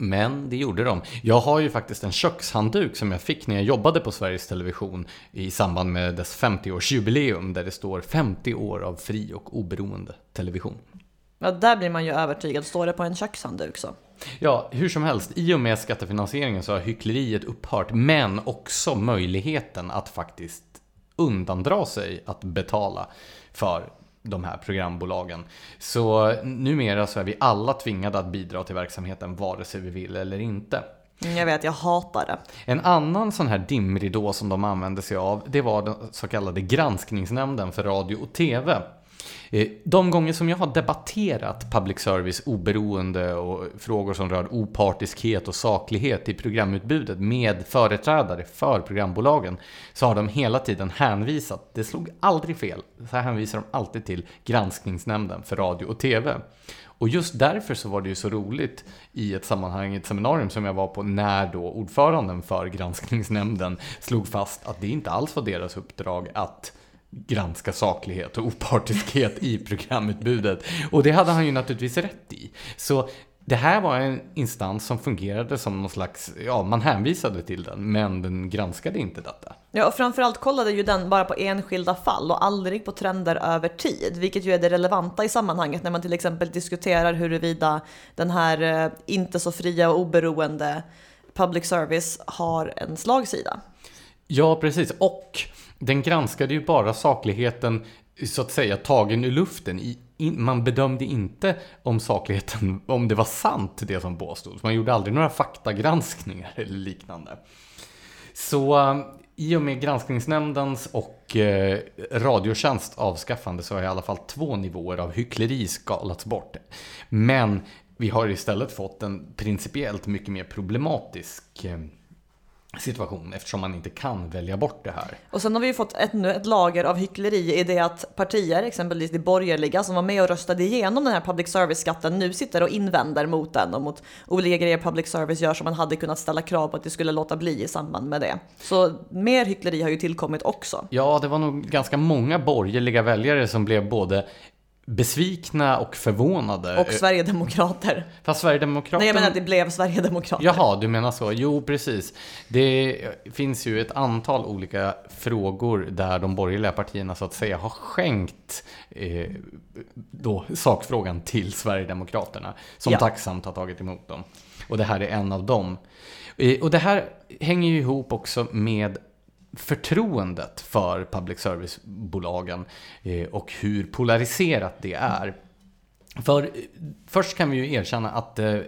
Men det gjorde de. Jag har ju faktiskt en kökshandduk som jag fick när jag jobbade på Sveriges Television i samband med dess 50-årsjubileum där det står 50 år av fri och oberoende television. Ja, där blir man ju övertygad. Står det på en kökshandduk så. Ja, hur som helst, i och med skattefinansieringen så har hyckleriet upphört, men också möjligheten att faktiskt undandra sig att betala för de här programbolagen. Så numera så är vi alla tvingade att bidra till verksamheten vare sig vi vill eller inte. Mm, Jag vet, jag hatar det. En annan sån här dimridå som de använde sig av, det var den så kallade granskningsnämnden för radio och TV. Eh, de gånger som jag har debatterat public service oberoende och frågor som rör opartiskhet och saklighet i programutbudet med företrädare för programbolagen så har de hela tiden hänvisat, det slog aldrig fel, så här hänvisar de alltid till granskningsnämnden för radio och TV. Och just därför så var det ju så roligt i ett sammanhang, ett seminarium som jag var på, när då ordföranden för granskningsnämnden slog fast att det inte alls var deras uppdrag att granska saklighet och opartiskhet i programutbudet. Och det hade han ju naturligtvis rätt i. Så det här var en instans som fungerade som någon slags, ja man hänvisade till den, men den granskade inte detta. Ja, och framförallt kollade ju den bara på enskilda fall och aldrig på trender över tid, vilket ju är det relevanta i sammanhanget när man till exempel diskuterar huruvida den här eh, inte så fria och oberoende public service har en slagsida. Ja, precis. Och den granskade ju bara sakligheten så att säga tagen ur luften. man bedömde inte om sakligheten, om det var sant det som påstods. Man gjorde aldrig några faktagranskningar eller liknande. Så eh, i och med granskningsnämndens och eh, Radiotjänst avskaffande så har i alla fall två nivåer av hyckleri skalats bort. Men vi har istället fått en principiellt mycket mer problematisk eh, situation eftersom man inte kan välja bort det här. Och sen har vi ju fått ännu ett lager av hyckleri i det att partier, exempelvis de borgerliga som var med och röstade igenom den här public service-skatten, nu sitter och invänder mot den och mot olika grejer public service gör som man hade kunnat ställa krav på att det skulle låta bli i samband med det. Så mer hyckleri har ju tillkommit också. Ja, det var nog ganska många borgerliga väljare som blev både besvikna och förvånade. Och Sverigedemokrater. Fast Sverigedemokraterna... Nej, jag menar att det blev Sverigedemokrater. Jaha, du menar så. Jo, precis. Det finns ju ett antal olika frågor där de borgerliga partierna så att säga har skänkt eh, då, sakfrågan till Sverigedemokraterna. Som ja. tacksamt har tagit emot dem. Och det här är en av dem. Eh, och det här hänger ju ihop också med förtroendet för public service-bolagen eh, och hur polariserat det är. För eh, först kan vi ju erkänna att eh,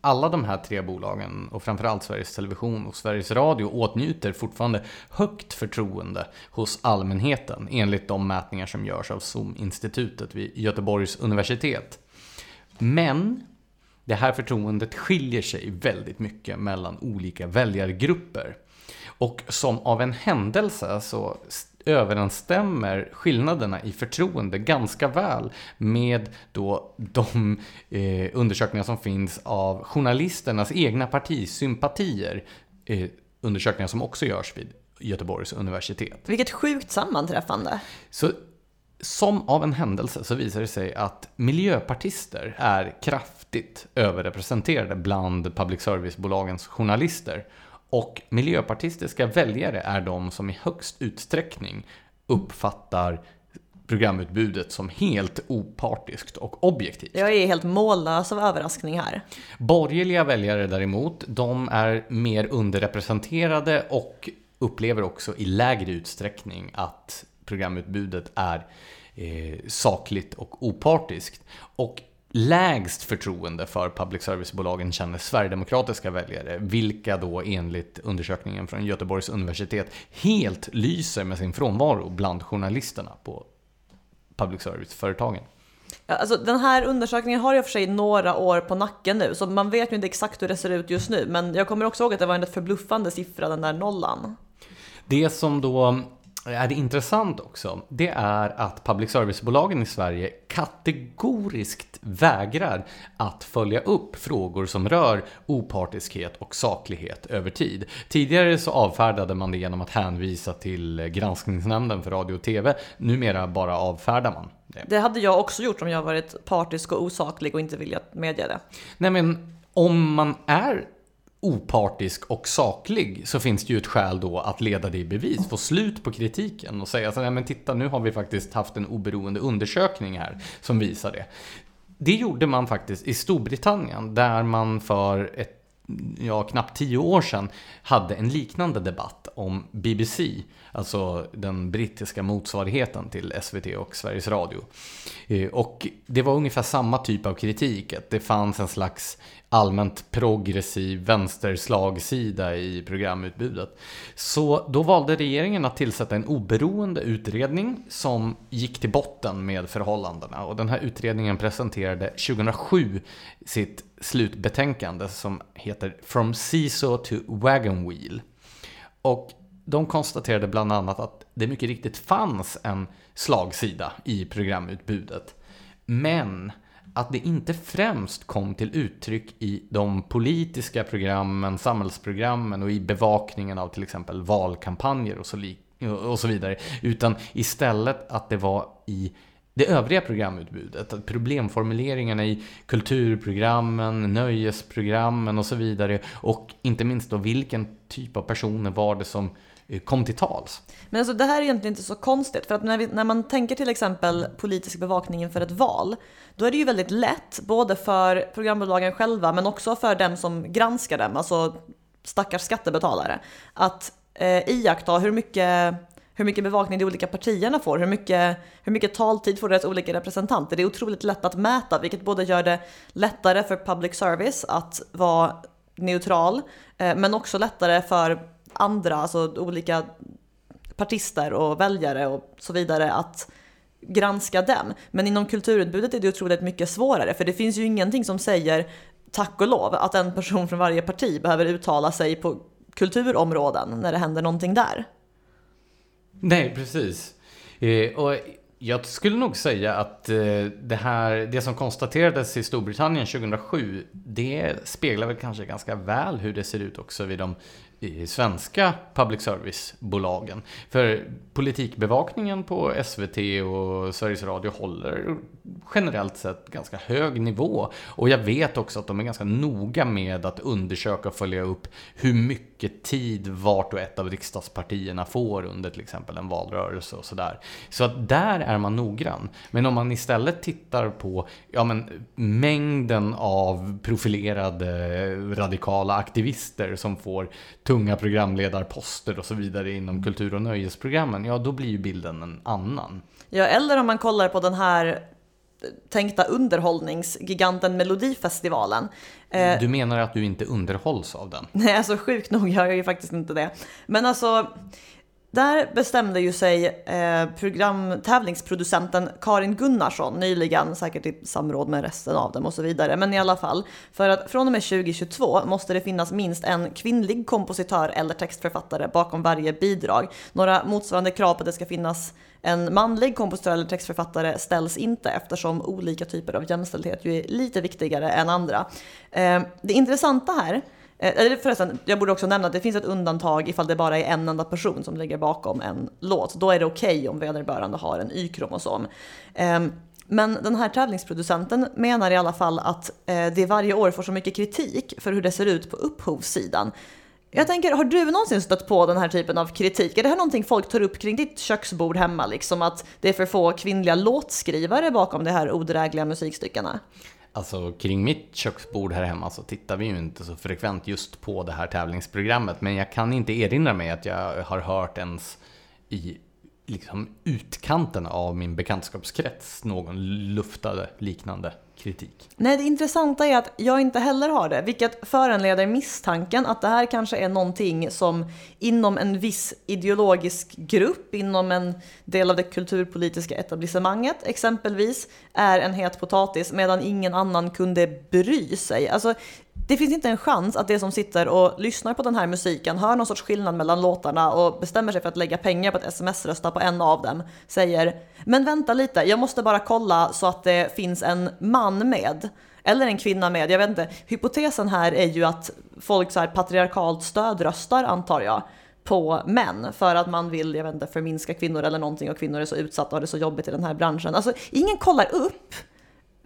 alla de här tre bolagen och framförallt Sveriges Television och Sveriges Radio åtnjuter fortfarande högt förtroende hos allmänheten enligt de mätningar som görs av SOM-institutet vid Göteborgs universitet. Men det här förtroendet skiljer sig väldigt mycket mellan olika väljargrupper. Och som av en händelse så överensstämmer skillnaderna i förtroende ganska väl med då de eh, undersökningar som finns av journalisternas egna partisympatier. Eh, undersökningar som också görs vid Göteborgs universitet. Vilket sjukt sammanträffande. Så som av en händelse så visar det sig att miljöpartister är kraftigt överrepresenterade bland public service-bolagens journalister. Och miljöpartistiska väljare är de som i högst utsträckning uppfattar programutbudet som helt opartiskt och objektivt. Jag är helt mållös av överraskning här. Borgerliga väljare däremot, de är mer underrepresenterade och upplever också i lägre utsträckning att programutbudet är eh, sakligt och opartiskt. Och lägst förtroende för public service-bolagen känner sverigedemokratiska väljare, vilka då enligt undersökningen från Göteborgs universitet helt lyser med sin frånvaro bland journalisterna på public service-företagen. Ja, alltså, den här undersökningen har jag för sig några år på nacken nu, så man vet ju inte exakt hur det ser ut just nu, men jag kommer också ihåg att det var en förbluffande siffra, den där nollan. Det som då är det intressant också, det är att public service-bolagen i Sverige kategoriskt vägrar att följa upp frågor som rör opartiskhet och saklighet över tid. Tidigare så avfärdade man det genom att hänvisa till granskningsnämnden för radio och TV. Numera bara avfärdar man det. Det hade jag också gjort om jag varit partisk och osaklig och inte velat medge det. Nej men om man är opartisk och saklig så finns det ju ett skäl då att leda det i bevis, få slut på kritiken och säga så här, men titta nu har vi faktiskt haft en oberoende undersökning här som visar det. Det gjorde man faktiskt i Storbritannien där man för ett ja, knappt tio år sedan hade en liknande debatt om BBC, alltså den brittiska motsvarigheten till SVT och Sveriges Radio. Eh, och det var ungefär samma typ av kritik, att det fanns en slags allmänt progressiv vänsterslagsida i programutbudet. Så då valde regeringen att tillsätta en oberoende utredning som gick till botten med förhållandena. Och den här utredningen presenterade 2007 sitt slutbetänkande som heter From Seesaw to Wagon Wheel. Och de konstaterade bland annat att det mycket riktigt fanns en slagsida i programutbudet. Men att det inte främst kom till uttryck i de politiska programmen, samhällsprogrammen och i bevakningen av till exempel valkampanjer och så, och så vidare. Utan istället att det var i det övriga programutbudet. Problemformuleringarna i kulturprogrammen, nöjesprogrammen och så vidare. Och inte minst då vilken typ av personer var det som Eh, kom till tals. Men alltså det här är egentligen inte så konstigt för att när, vi, när man tänker till exempel politisk bevakning inför ett val då är det ju väldigt lätt både för programbolagen själva men också för dem som granskar dem, alltså stackars skattebetalare, att eh, iaktta hur mycket hur mycket bevakning de olika partierna får, hur mycket, hur mycket taltid får deras olika representanter. Det är otroligt lätt att mäta, vilket både gör det lättare för public service att vara neutral, eh, men också lättare för andra, alltså olika partister och väljare och så vidare att granska dem. Men inom kulturutbudet är det otroligt mycket svårare, för det finns ju ingenting som säger, tack och lov, att en person från varje parti behöver uttala sig på kulturområden när det händer någonting där. Nej, precis. Eh, och jag skulle nog säga att eh, det här, det som konstaterades i Storbritannien 2007, det speglar väl kanske ganska väl hur det ser ut också vid de i svenska public service-bolagen. För politikbevakningen på SVT och Sveriges Radio håller generellt sett ganska hög nivå. Och jag vet också att de är ganska noga med att undersöka och följa upp hur mycket tid vart och ett av riksdagspartierna får under till exempel en valrörelse och sådär. Så att där är man noggrann. Men om man istället tittar på ja, men, mängden av profilerade radikala aktivister som får tunga programledarposter och så vidare inom kultur och nöjesprogrammen, ja då blir ju bilden en annan. Ja, eller om man kollar på den här tänkta underhållningsgiganten Melodifestivalen. Eh, du menar att du inte underhålls av den? Nej, alltså sjukt nog gör jag ju faktiskt inte det. Men alltså, där bestämde ju sig eh, programtävlingsproducenten Karin Gunnarsson nyligen, säkert i samråd med resten av dem och så vidare, men i alla fall, för att från och med 2022 måste det finnas minst en kvinnlig kompositör eller textförfattare bakom varje bidrag. Några motsvarande krav på att det ska finnas en manlig kompositör eller textförfattare ställs inte eftersom olika typer av jämställdhet ju är lite viktigare än andra. Eh, det intressanta här Eh, eller förresten, jag borde också nämna att det finns ett undantag ifall det bara är en enda person som ligger bakom en låt. Då är det okej okay om vederbörande har en Y-kromosom. Ehm, men den här tävlingsproducenten menar i alla fall att eh, det varje år får så mycket kritik för hur det ser ut på upphovssidan. Jag tänker, har du någonsin stött på den här typen av kritik? Är det här någonting folk tar upp kring ditt köksbord hemma? Liksom att det är för få kvinnliga låtskrivare bakom de här odrägliga musikstyckena? Alltså kring mitt köksbord här hemma så tittar vi ju inte så frekvent just på det här tävlingsprogrammet. Men jag kan inte erinra mig att jag har hört ens i liksom utkanten av min bekantskapskrets någon luftade liknande kritik. Nej, det intressanta är att jag inte heller har det, vilket föranleder misstanken att det här kanske är någonting som inom en viss ideologisk grupp, inom en del av det kulturpolitiska etablissemanget exempelvis, är en het potatis medan ingen annan kunde bry sig. Alltså, det finns inte en chans att de som sitter och lyssnar på den här musiken hör någon sorts skillnad mellan låtarna och bestämmer sig för att lägga pengar på att sms-rösta på en av dem. Säger “men vänta lite, jag måste bara kolla så att det finns en man med” eller en kvinna med. Jag vet inte. Hypotesen här är ju att folk så här patriarkalt stödröstar antar jag på män för att man vill, jag vet inte, förminska kvinnor eller någonting och kvinnor är så utsatta och har det så jobbigt i den här branschen. Alltså ingen kollar upp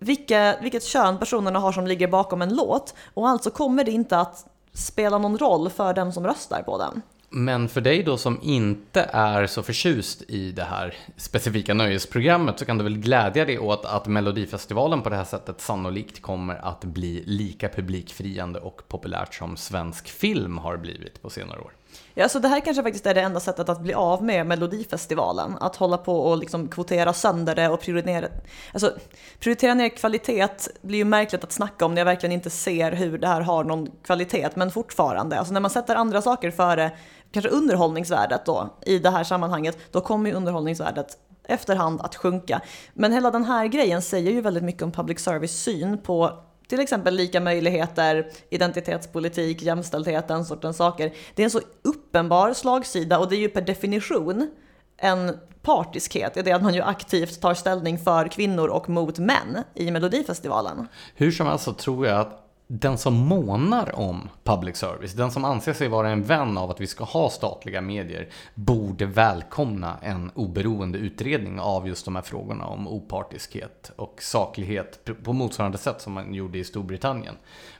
vilka, vilket kön personerna har som ligger bakom en låt och alltså kommer det inte att spela någon roll för den som röstar på den. Men för dig då som inte är så förtjust i det här specifika nöjesprogrammet så kan du väl glädja dig åt att Melodifestivalen på det här sättet sannolikt kommer att bli lika publikfriande och populärt som svensk film har blivit på senare år. Ja, så det här kanske faktiskt är det enda sättet att bli av med Melodifestivalen. Att hålla på och liksom kvotera sönder det och prioritera, alltså, prioritera ner kvalitet blir ju märkligt att snacka om när jag verkligen inte ser hur det här har någon kvalitet. Men fortfarande, alltså när man sätter andra saker före kanske underhållningsvärdet då i det här sammanhanget, då kommer ju underhållningsvärdet efterhand att sjunka. Men hela den här grejen säger ju väldigt mycket om public service syn på till exempel lika möjligheter, identitetspolitik, jämställdhet, den sortens saker. Det är en så uppenbar slagsida och det är ju per definition en partiskhet i det att man ju aktivt tar ställning för kvinnor och mot män i Melodifestivalen. Hur som helst så tror jag att den som månar om public service, den som anser sig vara en vän av att vi ska ha statliga medier, borde välkomna en oberoende utredning av just de här frågorna om opartiskhet och saklighet på motsvarande sätt som man gjorde i Storbritannien.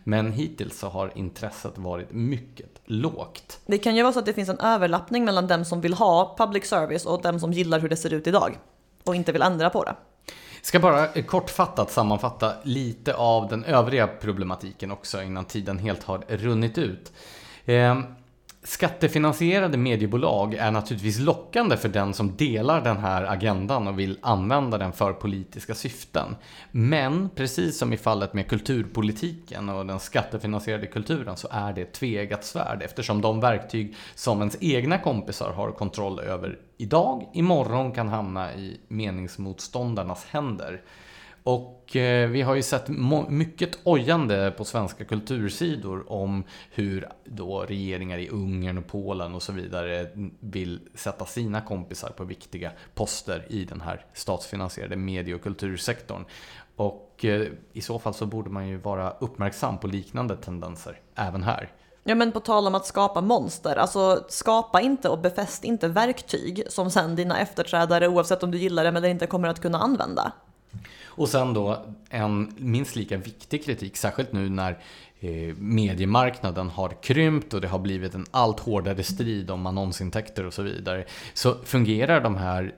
Men hittills så har intresset varit mycket lågt. Det kan ju vara så att det finns en överlappning mellan dem som vill ha public service och dem som gillar hur det ser ut idag och inte vill ändra på det. Ska bara eh, kortfattat sammanfatta lite av den övriga problematiken också innan tiden helt har runnit ut. Ehm, Skattefinansierade mediebolag är naturligtvis lockande för den som delar den här agendan och vill använda den för politiska syften. Men precis som i fallet med kulturpolitiken och den skattefinansierade kulturen så är det ett tveeggat svärd eftersom de verktyg som ens egna kompisar har kontroll över idag, imorgon kan hamna i meningsmotståndarnas händer. Och eh, vi har ju sett mycket ojande på svenska kultursidor om hur då regeringar i Ungern och Polen och så vidare vill sätta sina kompisar på viktiga poster i den här statsfinansierade medie och kultursektorn. Och eh, i så fall så borde man ju vara uppmärksam på liknande tendenser även här. Ja men på tal om att skapa monster, alltså skapa inte och befäst inte verktyg som sen dina efterträdare oavsett om du gillar dem eller inte kommer att kunna använda. Och sen då en minst lika viktig kritik, särskilt nu när eh, mediemarknaden har krympt och det har blivit en allt hårdare strid om annonsintäkter och så vidare. Så fungerar de här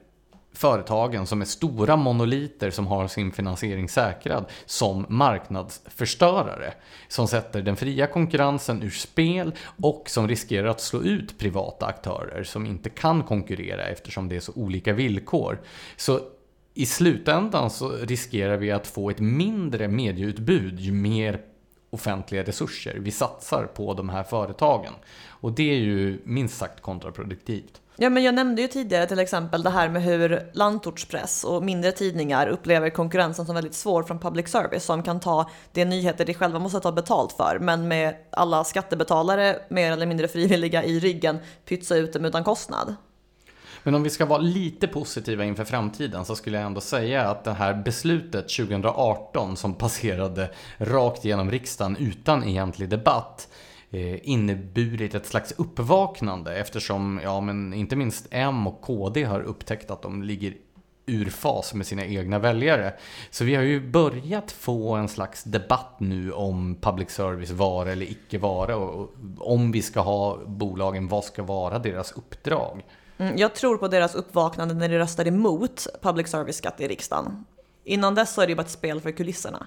företagen som är stora monoliter som har sin finansiering säkrad som marknadsförstörare. Som sätter den fria konkurrensen ur spel och som riskerar att slå ut privata aktörer som inte kan konkurrera eftersom det är så olika villkor. Så i slutändan så riskerar vi att få ett mindre medieutbud ju mer offentliga resurser vi satsar på de här företagen. Och det är ju minst sagt kontraproduktivt. Ja, men jag nämnde ju tidigare till exempel det här med hur landortspress och mindre tidningar upplever konkurrensen som väldigt svår från public service som kan ta de nyheter de själva måste ta betalt för men med alla skattebetalare mer eller mindre frivilliga i ryggen pytsa ut dem utan kostnad. Men om vi ska vara lite positiva inför framtiden så skulle jag ändå säga att det här beslutet 2018 som passerade rakt genom riksdagen utan egentlig debatt eh, inneburit ett slags uppvaknande eftersom, ja men inte minst M och KD har upptäckt att de ligger ur fas med sina egna väljare. Så vi har ju börjat få en slags debatt nu om public service vara eller icke vara och om vi ska ha bolagen, vad ska vara deras uppdrag? Mm, jag tror på deras uppvaknande när de röstade emot public service-skatt i riksdagen. Innan dess så är det ju bara ett spel för kulisserna.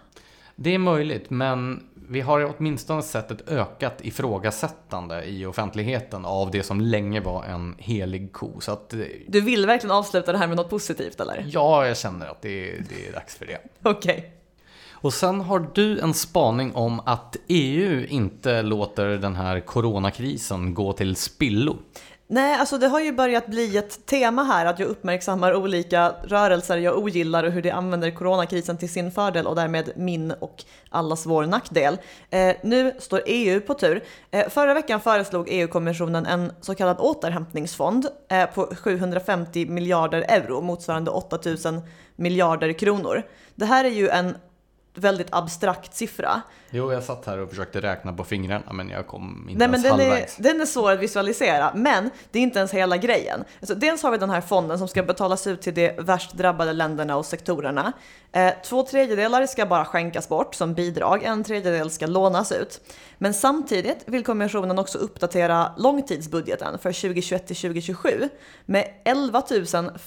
Det är möjligt, men vi har åtminstone sett ett ökat ifrågasättande i offentligheten av det som länge var en helig ko. Så att, du vill verkligen avsluta det här med något positivt eller? Ja, jag känner att det, det är dags för det. *laughs* Okej. Okay. Och sen har du en spaning om att EU inte låter den här coronakrisen gå till spillo. Nej, alltså det har ju börjat bli ett tema här att jag uppmärksammar olika rörelser jag ogillar och hur de använder coronakrisen till sin fördel och därmed min och allas vår nackdel. Eh, nu står EU på tur. Eh, förra veckan föreslog EU-kommissionen en så kallad återhämtningsfond eh, på 750 miljarder euro, motsvarande 8000 miljarder kronor. Det här är ju en väldigt abstrakt siffra. Jo, jag satt här och försökte räkna på fingrarna men jag kom inte Nej, men ens den halvvägs. Är, den är svår att visualisera, men det är inte ens hela grejen. Alltså, dels har vi den här fonden som ska betalas ut till de värst drabbade länderna och sektorerna. Eh, två tredjedelar ska bara skänkas bort som bidrag, en tredjedel ska lånas ut. Men samtidigt vill kommissionen också uppdatera långtidsbudgeten för 2021 till 2027 med 11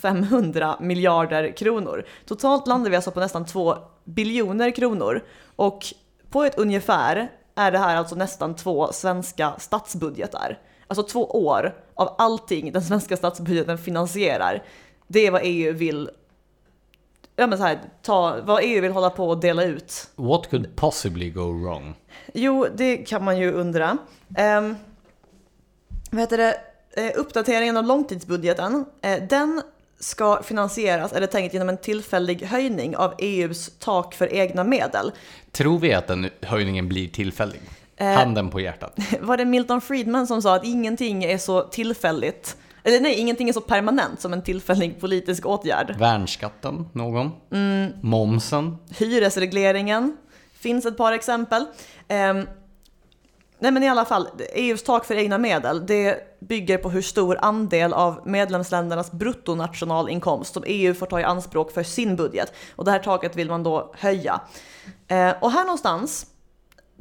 500 miljarder kronor. Totalt landar vi alltså på nästan 2 biljoner kronor och på ett ungefär är det här alltså nästan två svenska statsbudgetar. alltså två år av allting den svenska statsbudgeten finansierar. Det är vad EU vill ja, men så här, ta, vad EU vill hålla på och dela ut. What could possibly go wrong? Jo, det kan man ju undra. Um, vad heter det? Uh, uppdateringen av långtidsbudgeten, uh, den ska finansieras, eller tänkt genom en tillfällig höjning av EUs tak för egna medel. Tror vi att den höjningen blir tillfällig? Uh, Handen på hjärtat. *laughs* Var det Milton Friedman som sa att ingenting är så tillfälligt eller nej, ingenting är så permanent som en tillfällig politisk åtgärd. Värnskatten, någon? Mm. Momsen? Hyresregleringen. Finns ett par exempel. Um, nej men i alla fall, EUs tak för egna medel, det bygger på hur stor andel av medlemsländernas bruttonationalinkomst som EU får ta i anspråk för sin budget. Och det här taket vill man då höja. Uh, och här någonstans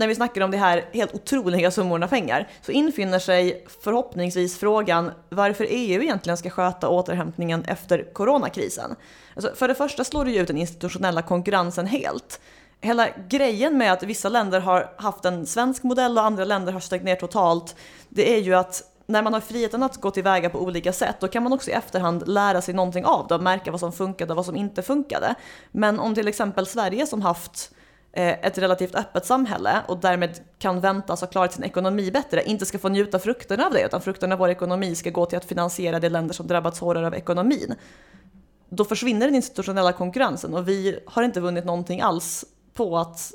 när vi snackar om de här helt otroliga summorna pengar så infinner sig förhoppningsvis frågan varför EU egentligen ska sköta återhämtningen efter coronakrisen. Alltså för det första slår det ju ut den institutionella konkurrensen helt. Hela grejen med att vissa länder har haft en svensk modell och andra länder har stängt ner totalt, det är ju att när man har friheten att gå tillväga på olika sätt, då kan man också i efterhand lära sig någonting av det och märka vad som funkade och vad som inte funkade. Men om till exempel Sverige som haft ett relativt öppet samhälle och därmed kan väntas ha klarat sin ekonomi bättre, inte ska få njuta frukterna av det, utan frukterna av vår ekonomi ska gå till att finansiera de länder som drabbats hårdare av ekonomin. Då försvinner den institutionella konkurrensen och vi har inte vunnit någonting alls på att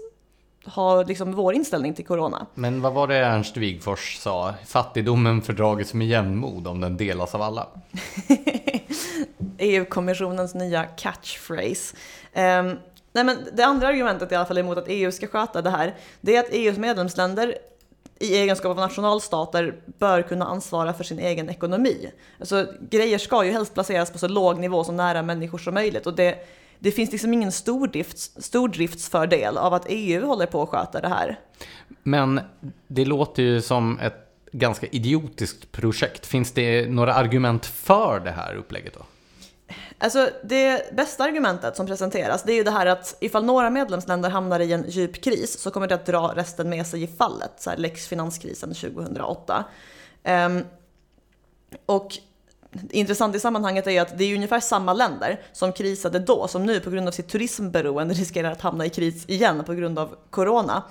ha liksom vår inställning till corona. Men vad var det Ernst Wigfors sa? Fattigdomen fördragits med jämnmod om den delas av alla. *laughs* EU-kommissionens nya catchphrase. Um, Nej men det andra argumentet i alla fall emot att EU ska sköta det här, det är att EUs medlemsländer i egenskap av nationalstater bör kunna ansvara för sin egen ekonomi. Alltså grejer ska ju helst placeras på så låg nivå som nära människor som möjligt och det, det finns liksom ingen stordrifts, stordriftsfördel av att EU håller på att sköta det här. Men det låter ju som ett ganska idiotiskt projekt. Finns det några argument för det här upplägget då? Alltså det bästa argumentet som presenteras det är ju det här att ifall några medlemsländer hamnar i en djup kris så kommer det att dra resten med sig i fallet, så här lex finanskrisen 2008. Um, ehm, och intressant i sammanhanget är att det är ungefär samma länder som krisade då som nu på grund av sitt turismberoende riskerar att hamna i kris igen på grund av corona.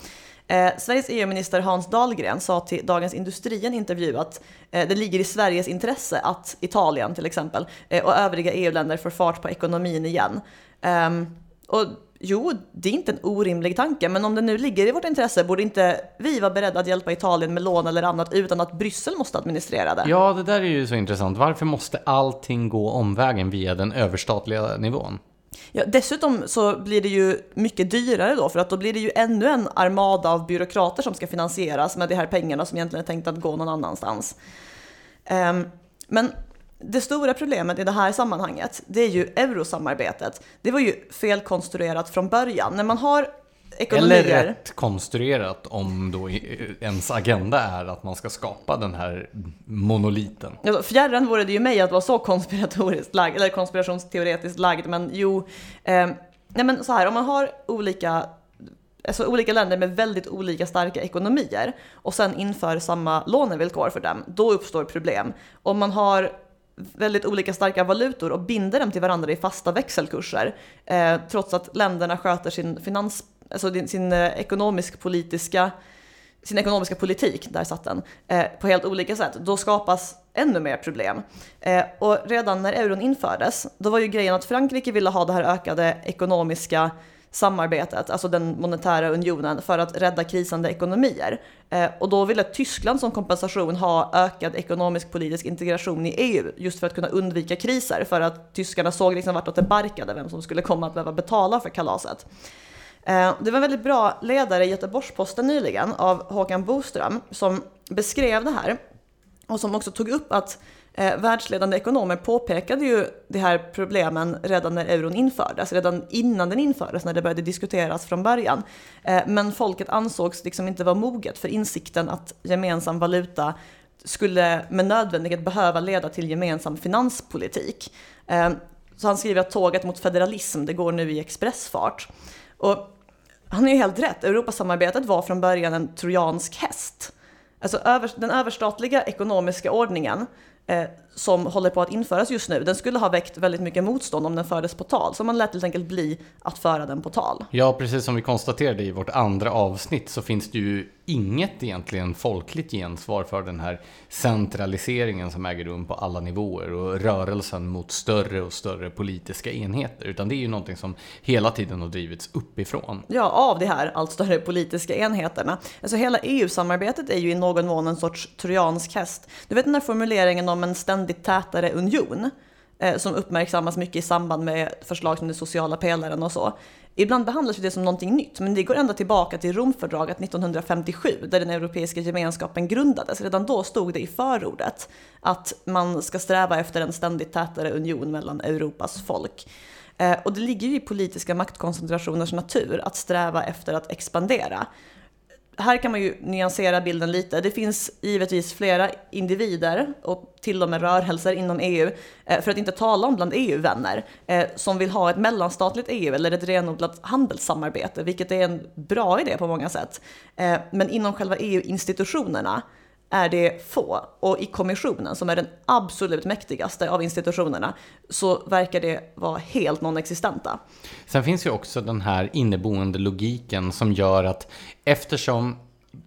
Eh, Sveriges EU-minister Hans Dahlgren sa till Dagens Industri i en intervju att eh, det ligger i Sveriges intresse att Italien till exempel eh, och övriga EU-länder får fart på ekonomin igen. Ehm, och jo, det är inte en orimlig tanke, men om det nu ligger i vårt intresse, borde inte vi vara beredda att hjälpa Italien med lån eller annat utan att Bryssel måste administrera det? Ja, det där är ju så intressant. Varför måste allting gå omvägen via den överstatliga nivån? Ja, dessutom så blir det ju mycket dyrare då för att då blir det ju ännu en armada av byråkrater som ska finansieras med de här pengarna som egentligen är tänkt att gå någon annanstans. Um, men det stora problemet i det här sammanhanget, det är ju eurosamarbetet. Det var ju felkonstruerat från början. När man har ekonomier. Eller rätt konstruerat om då ens agenda är att man ska skapa den här monoliten. Ja, fjärran vore det ju mig att vara så konspiratoriskt lagd, eller konspirationsteoretiskt lagd, men jo. Eh, nej men så här, om man har olika alltså olika länder med väldigt olika starka ekonomier och sen inför samma lånevillkor för dem, då uppstår problem. Om man har väldigt olika starka valutor och binder dem till varandra i fasta växelkurser, eh, trots att länderna sköter sin finans alltså sin eh, ekonomisk politiska sin ekonomiska politik, där satt den, eh, på helt olika sätt, då skapas ännu mer problem. Eh, och redan när euron infördes, då var ju grejen att Frankrike ville ha det här ökade ekonomiska samarbetet, alltså den monetära unionen, för att rädda krisande ekonomier. Eh, och då ville Tyskland som kompensation ha ökad ekonomisk politisk integration i EU, just för att kunna undvika kriser, för att tyskarna såg liksom vartåt det barkade, vem som skulle komma att behöva betala för kalaset. Eh, det var en väldigt bra ledare i Göteborgs-Posten nyligen av Håkan Boström som beskrev det här och som också tog upp att eh, världsledande ekonomer påpekade ju de här problemen redan när euron infördes, redan innan den infördes, när det började diskuteras från början. Eh, men folket ansågs liksom inte vara moget för insikten att gemensam valuta skulle med nödvändighet behöva leda till gemensam finanspolitik. Eh, så han skriver att tåget mot federalism, det går nu i expressfart. Och han är ju helt rätt. Europasamarbetet var från början en trojansk häst. Alltså över, den överstatliga ekonomiska ordningen eh, som håller på att införas just nu, den skulle ha väckt väldigt mycket motstånd om den fördes på tal. Så man lät helt enkelt bli att föra den på tal. Ja, precis som vi konstaterade i vårt andra avsnitt så finns det ju inget egentligen folkligt gensvar för den här centraliseringen som äger rum på alla nivåer och rörelsen mot större och större politiska enheter. Utan det är ju någonting som hela tiden har drivits uppifrån. Ja, av de här allt större politiska enheterna. Alltså hela EU-samarbetet är ju i någon mån en sorts trojansk häst. Du vet den här formuleringen om en ständigt tätare union? eh, som uppmärksammas mycket i samband med förslag som den sociala pelaren och så. Ibland behandlas det som någonting nytt, men det går ända tillbaka till Romfördraget 1957, där den Europeiska gemenskapen grundades. Redan då stod det i förordet att man ska sträva efter en ständigt tätare union mellan Europas folk. Eh, och det ligger ju i politiska maktkoncentrationers natur att sträva efter att expandera här kan man ju nyansera bilden lite. Det finns givetvis flera individer och till och med rörelser inom EU, eh, för att inte tala om bland EU-vänner, eh, som vill ha ett mellanstatligt EU eller ett renodlat handelssamarbete, vilket är en bra idé på många sätt. Eh, men inom själva EU-institutionerna är det få. Och i kommissionen, som är den absolut mäktigaste av institutionerna, så verkar det vara helt non-existenta. Sen finns ju också den här inneboende logiken som gör att eftersom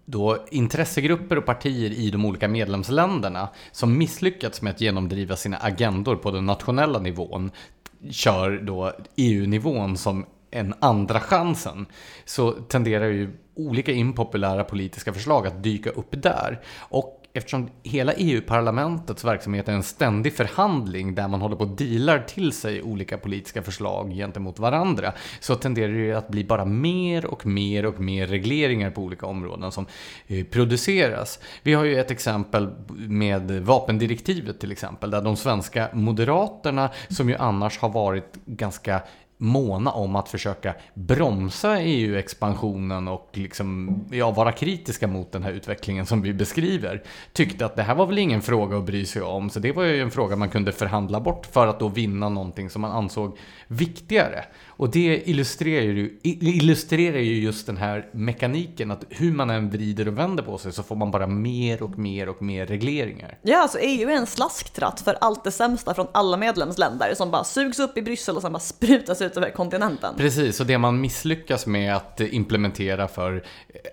då intressegrupper och partier i de olika medlemsländerna som misslyckats med att genomdriva sina agendor på den nationella nivån kör då EU-nivån som en andra chansen så tenderar ju olika impopulära politiska förslag att dyka upp där. Och eftersom hela EU-parlamentets verksamhet är en ständig förhandling där man håller på och dealar till sig olika politiska förslag gentemot varandra så tenderar det att bli bara mer och mer och mer regleringar på olika områden som eh, produceras. Vi har ju ett exempel med vapendirektivet till exempel där de svenska moderaterna som ju annars har varit ganska måna om att försöka bromsa EU-expansionen och liksom, ja, vara kritiska mot den här utvecklingen som vi beskriver. Tyckte att det här var väl ingen fråga att bry sig om, så det var ju en fråga man kunde förhandla bort för att då vinna någonting som man ansåg viktigare. Och det illustrerar ju, illustrerar ju just den här mekaniken att hur man än vrider och vänder på sig så får man bara mer och mer och mer regleringar. Ja, alltså EU är en slasktratt för allt det sämsta från alla medlemsländer som bara sugs upp i Bryssel och sen bara sprutas ut över kontinenten. Precis, och det man misslyckas med att implementera för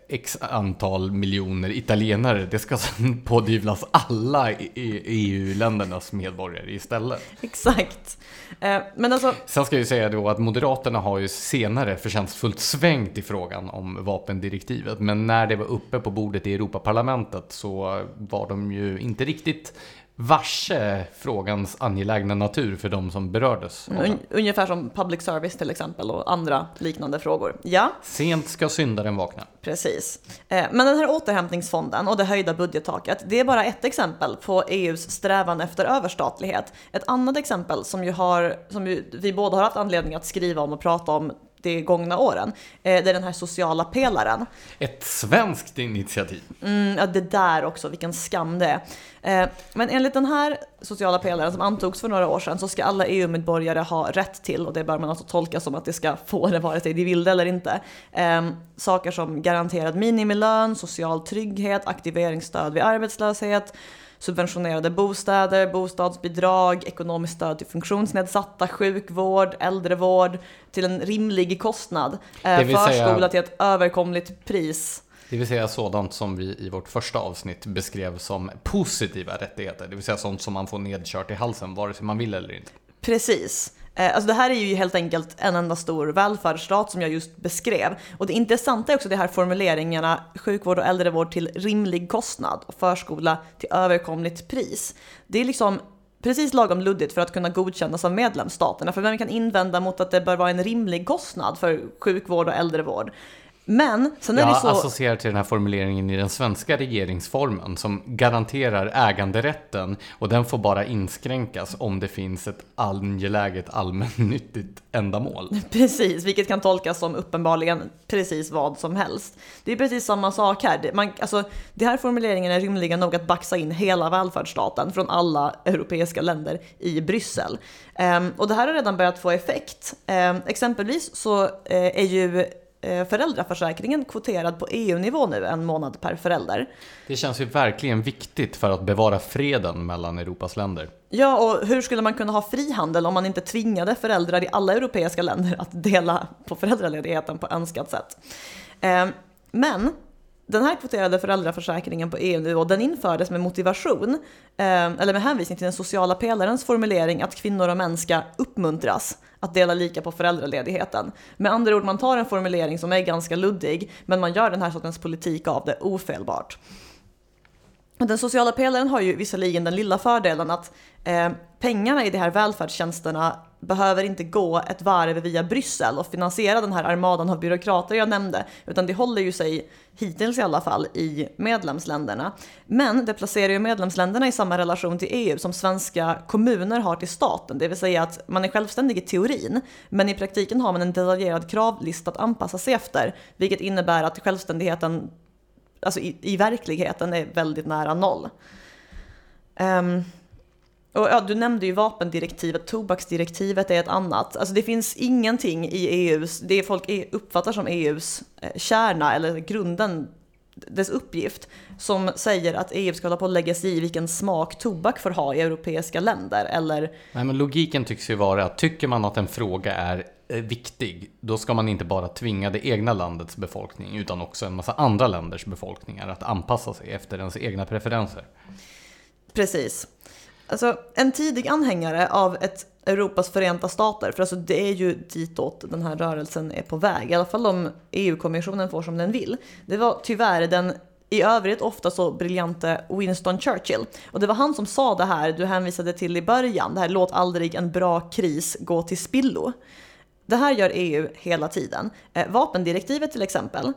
x antal miljoner italienare, det ska sedan *laughs* pådyvlas alla EU-ländernas medborgare istället. Exakt. Eh, men alltså... Sen ska jag ju säga då att Moderaterna Moderaterna har ju senare förtjänstfullt svängt i frågan om vapendirektivet. Men när det var uppe på bordet i Europaparlamentet så var de ju inte riktigt varse frågans angelägna natur för de som berördes. Un ungefär som public service till exempel och andra liknande frågor. Ja. Sent ska syndaren vakna. Precis. Eh, men den här återhämtningsfonden och det höjda budgettaket, det är bara ett exempel på EUs strävan efter överstatlighet. Ett annat exempel som, ju har, som vi båda har haft anledning att skriva om och prata om de gångna åren. Eh, det är den här sociala pelaren. Ett svenskt initiativ. Mm, ja, det där också, vilken skam det är. Eh, men enligt den här sociala pelaren som antogs för några år sedan så ska alla EU-medborgare ha rätt till, och det bör man alltså tolka som att det ska få det vare sig de vill det eller inte, eh, saker som garanterad minimilön, social trygghet, aktiveringsstöd vid arbetslöshet, subventionerade bostäder, bostadsbidrag, ekonomiskt stöd till funktionsnedsatta, sjukvård, äldrevård till en rimlig kostnad, eh, förskola säga, till ett överkomligt pris. Det vill säga sådant som vi i vårt första avsnitt beskrev som positiva rättigheter, det vill säga sånt som man får nedkört i halsen vare sig man vill eller inte. Precis. Eh, alltså det här är ju helt enkelt en enda stor välfärdsstat som jag just beskrev. Och det intressanta är också de här formuleringarna sjukvård och äldrevård till rimlig kostnad och förskola till överkomligt pris. Det är liksom precis lagom luddigt för att kunna godkännas av medlemsstaterna. För vem kan invända mot att det bör vara en rimlig kostnad för sjukvård och äldrevård? Men sen är jag det så... Associerar till den här formuleringen i den svenska regeringsformen som garanterar äganderätten och den får bara inskränkas om det finns ett angeläget allmännyttigt ändamål. *laughs* Precis, vilket kan tolkas som uppenbarligen precis vad som helst. Det är precis samma sak här. Man, alltså, det här formuleringen är rimligen nog att baxa in hela välfärdsstaten från alla europeiska länder i Bryssel. Um, och det här har redan börjat få effekt. Um, exempelvis så uh, är ju eh, föräldraförsäkringen kvoterad på EU-nivå nu, en månad per förälder. Det känns ju verkligen viktigt för att bevara freden mellan Europas länder. Ja, och hur skulle man kunna ha frihandel om man inte tvingade föräldrar i alla europeiska länder att dela på föräldraledigheten på önskat sätt? Eh, men den här kvoterade föräldraförsäkringen på EU-nivå den infördes med motivation, eh, eller med hänvisning till den sociala pelarens formulering att kvinnor och män ska uppmuntras att dela lika på föräldraledigheten. Med andra ord, man tar en formulering som är ganska luddig, men man gör den här sortens politik av det ofelbart. Den sociala pelaren har ju visserligen den lilla fördelen att eh, pengarna i de här välfärdstjänsterna behöver inte gå ett varv via Bryssel och finansiera den här armadan av byråkrater jag nämnde, utan det håller ju sig hittills i alla fall i medlemsländerna. Men det placerar ju medlemsländerna i samma relation till EU som svenska kommuner har till staten, det vill säga att man är självständig i teorin, men i praktiken har man en detaljerad kravlista att anpassa sig efter, vilket innebär att självständigheten alltså i, i verkligheten är väldigt nära noll. Um, och ja, du nämnde ju vapendirektivet, tobaksdirektivet är ett annat. Alltså det finns ingenting i EUs, det folk uppfattar som EUs eh, kärna eller grunden, dess uppgift, som säger att EU ska hålla på att lägga sig i vilken smak tobak får ha i europeiska länder eller... Nej men logiken tycks ju vara att tycker man att en fråga är eh, viktig, då ska man inte bara tvinga det egna landets befolkning utan också en massa andra länders befolkningar att anpassa sig efter ens egna preferenser. Precis. Alltså, en tidig anhängare av ett Europas förenta stater, för alltså det är ju ditåt den här rörelsen är på väg, i alla fall om EU-kommissionen får som den vill. Det var tyvärr den i övrigt ofta så briljante Winston Churchill. Och det var han som sa det här du hänvisade till i början, det här låt aldrig en bra kris gå till spillo. Det här gör EU hela tiden. Eh, vapendirektivet till exempel,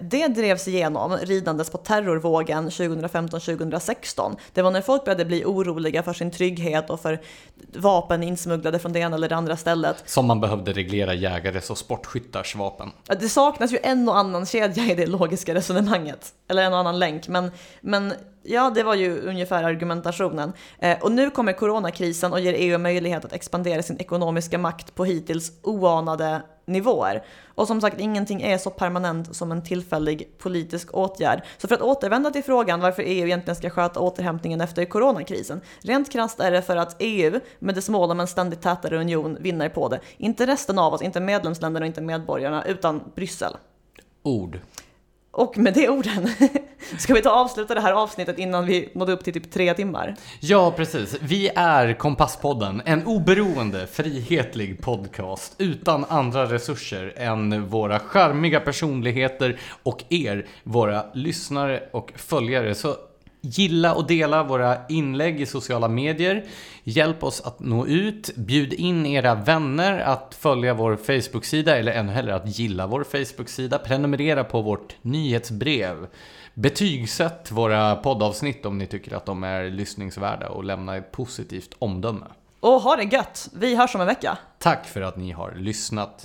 det drevs igenom ridandes på terrorvågen 2015-2016. Det var när folk började bli oroliga för sin trygghet och för vapen insmugglade från det ena eller det andra stället. Som man behövde reglera jägares och sportskyttars vapen. Det saknas ju en och annan kedja i det logiska resonemanget. Eller en och annan länk. Men, men Ja, det var ju ungefär argumentationen. Eh, och nu kommer coronakrisen och ger EU möjlighet att expandera sin ekonomiska makt på hittills oanade nivåer. Och som sagt, ingenting är så permanent som en tillfällig politisk åtgärd. Så för att återvända till frågan varför EU egentligen ska sköta återhämtningen efter coronakrisen. Rent krasst är det för att EU, med dess mål om en ständigt tätare union, vinner på det. Inte resten av oss, inte medlemsländerna och inte medborgarna, utan Bryssel. Ord. Och med de orden *laughs* ska vi ta och avsluta det här avsnittet innan vi nådde upp till typ tre timmar. Ja, precis. Vi är Kompasspodden, en oberoende, frihetlig podcast utan andra resurser än våra charmiga personligheter och er, våra lyssnare och följare. Så Gilla och dela våra inlägg i sociala medier. Hjälp oss att nå ut. Bjud in era vänner att följa vår Facebook-sida eller ännu hellre att gilla vår Facebook-sida. Prenumerera på vårt nyhetsbrev. Betygsätt våra poddavsnitt om ni tycker att de är lyssningsvärda och lämna ett positivt omdöme. Och ha det gött! Vi hörs om en vecka. Tack för att ni har lyssnat.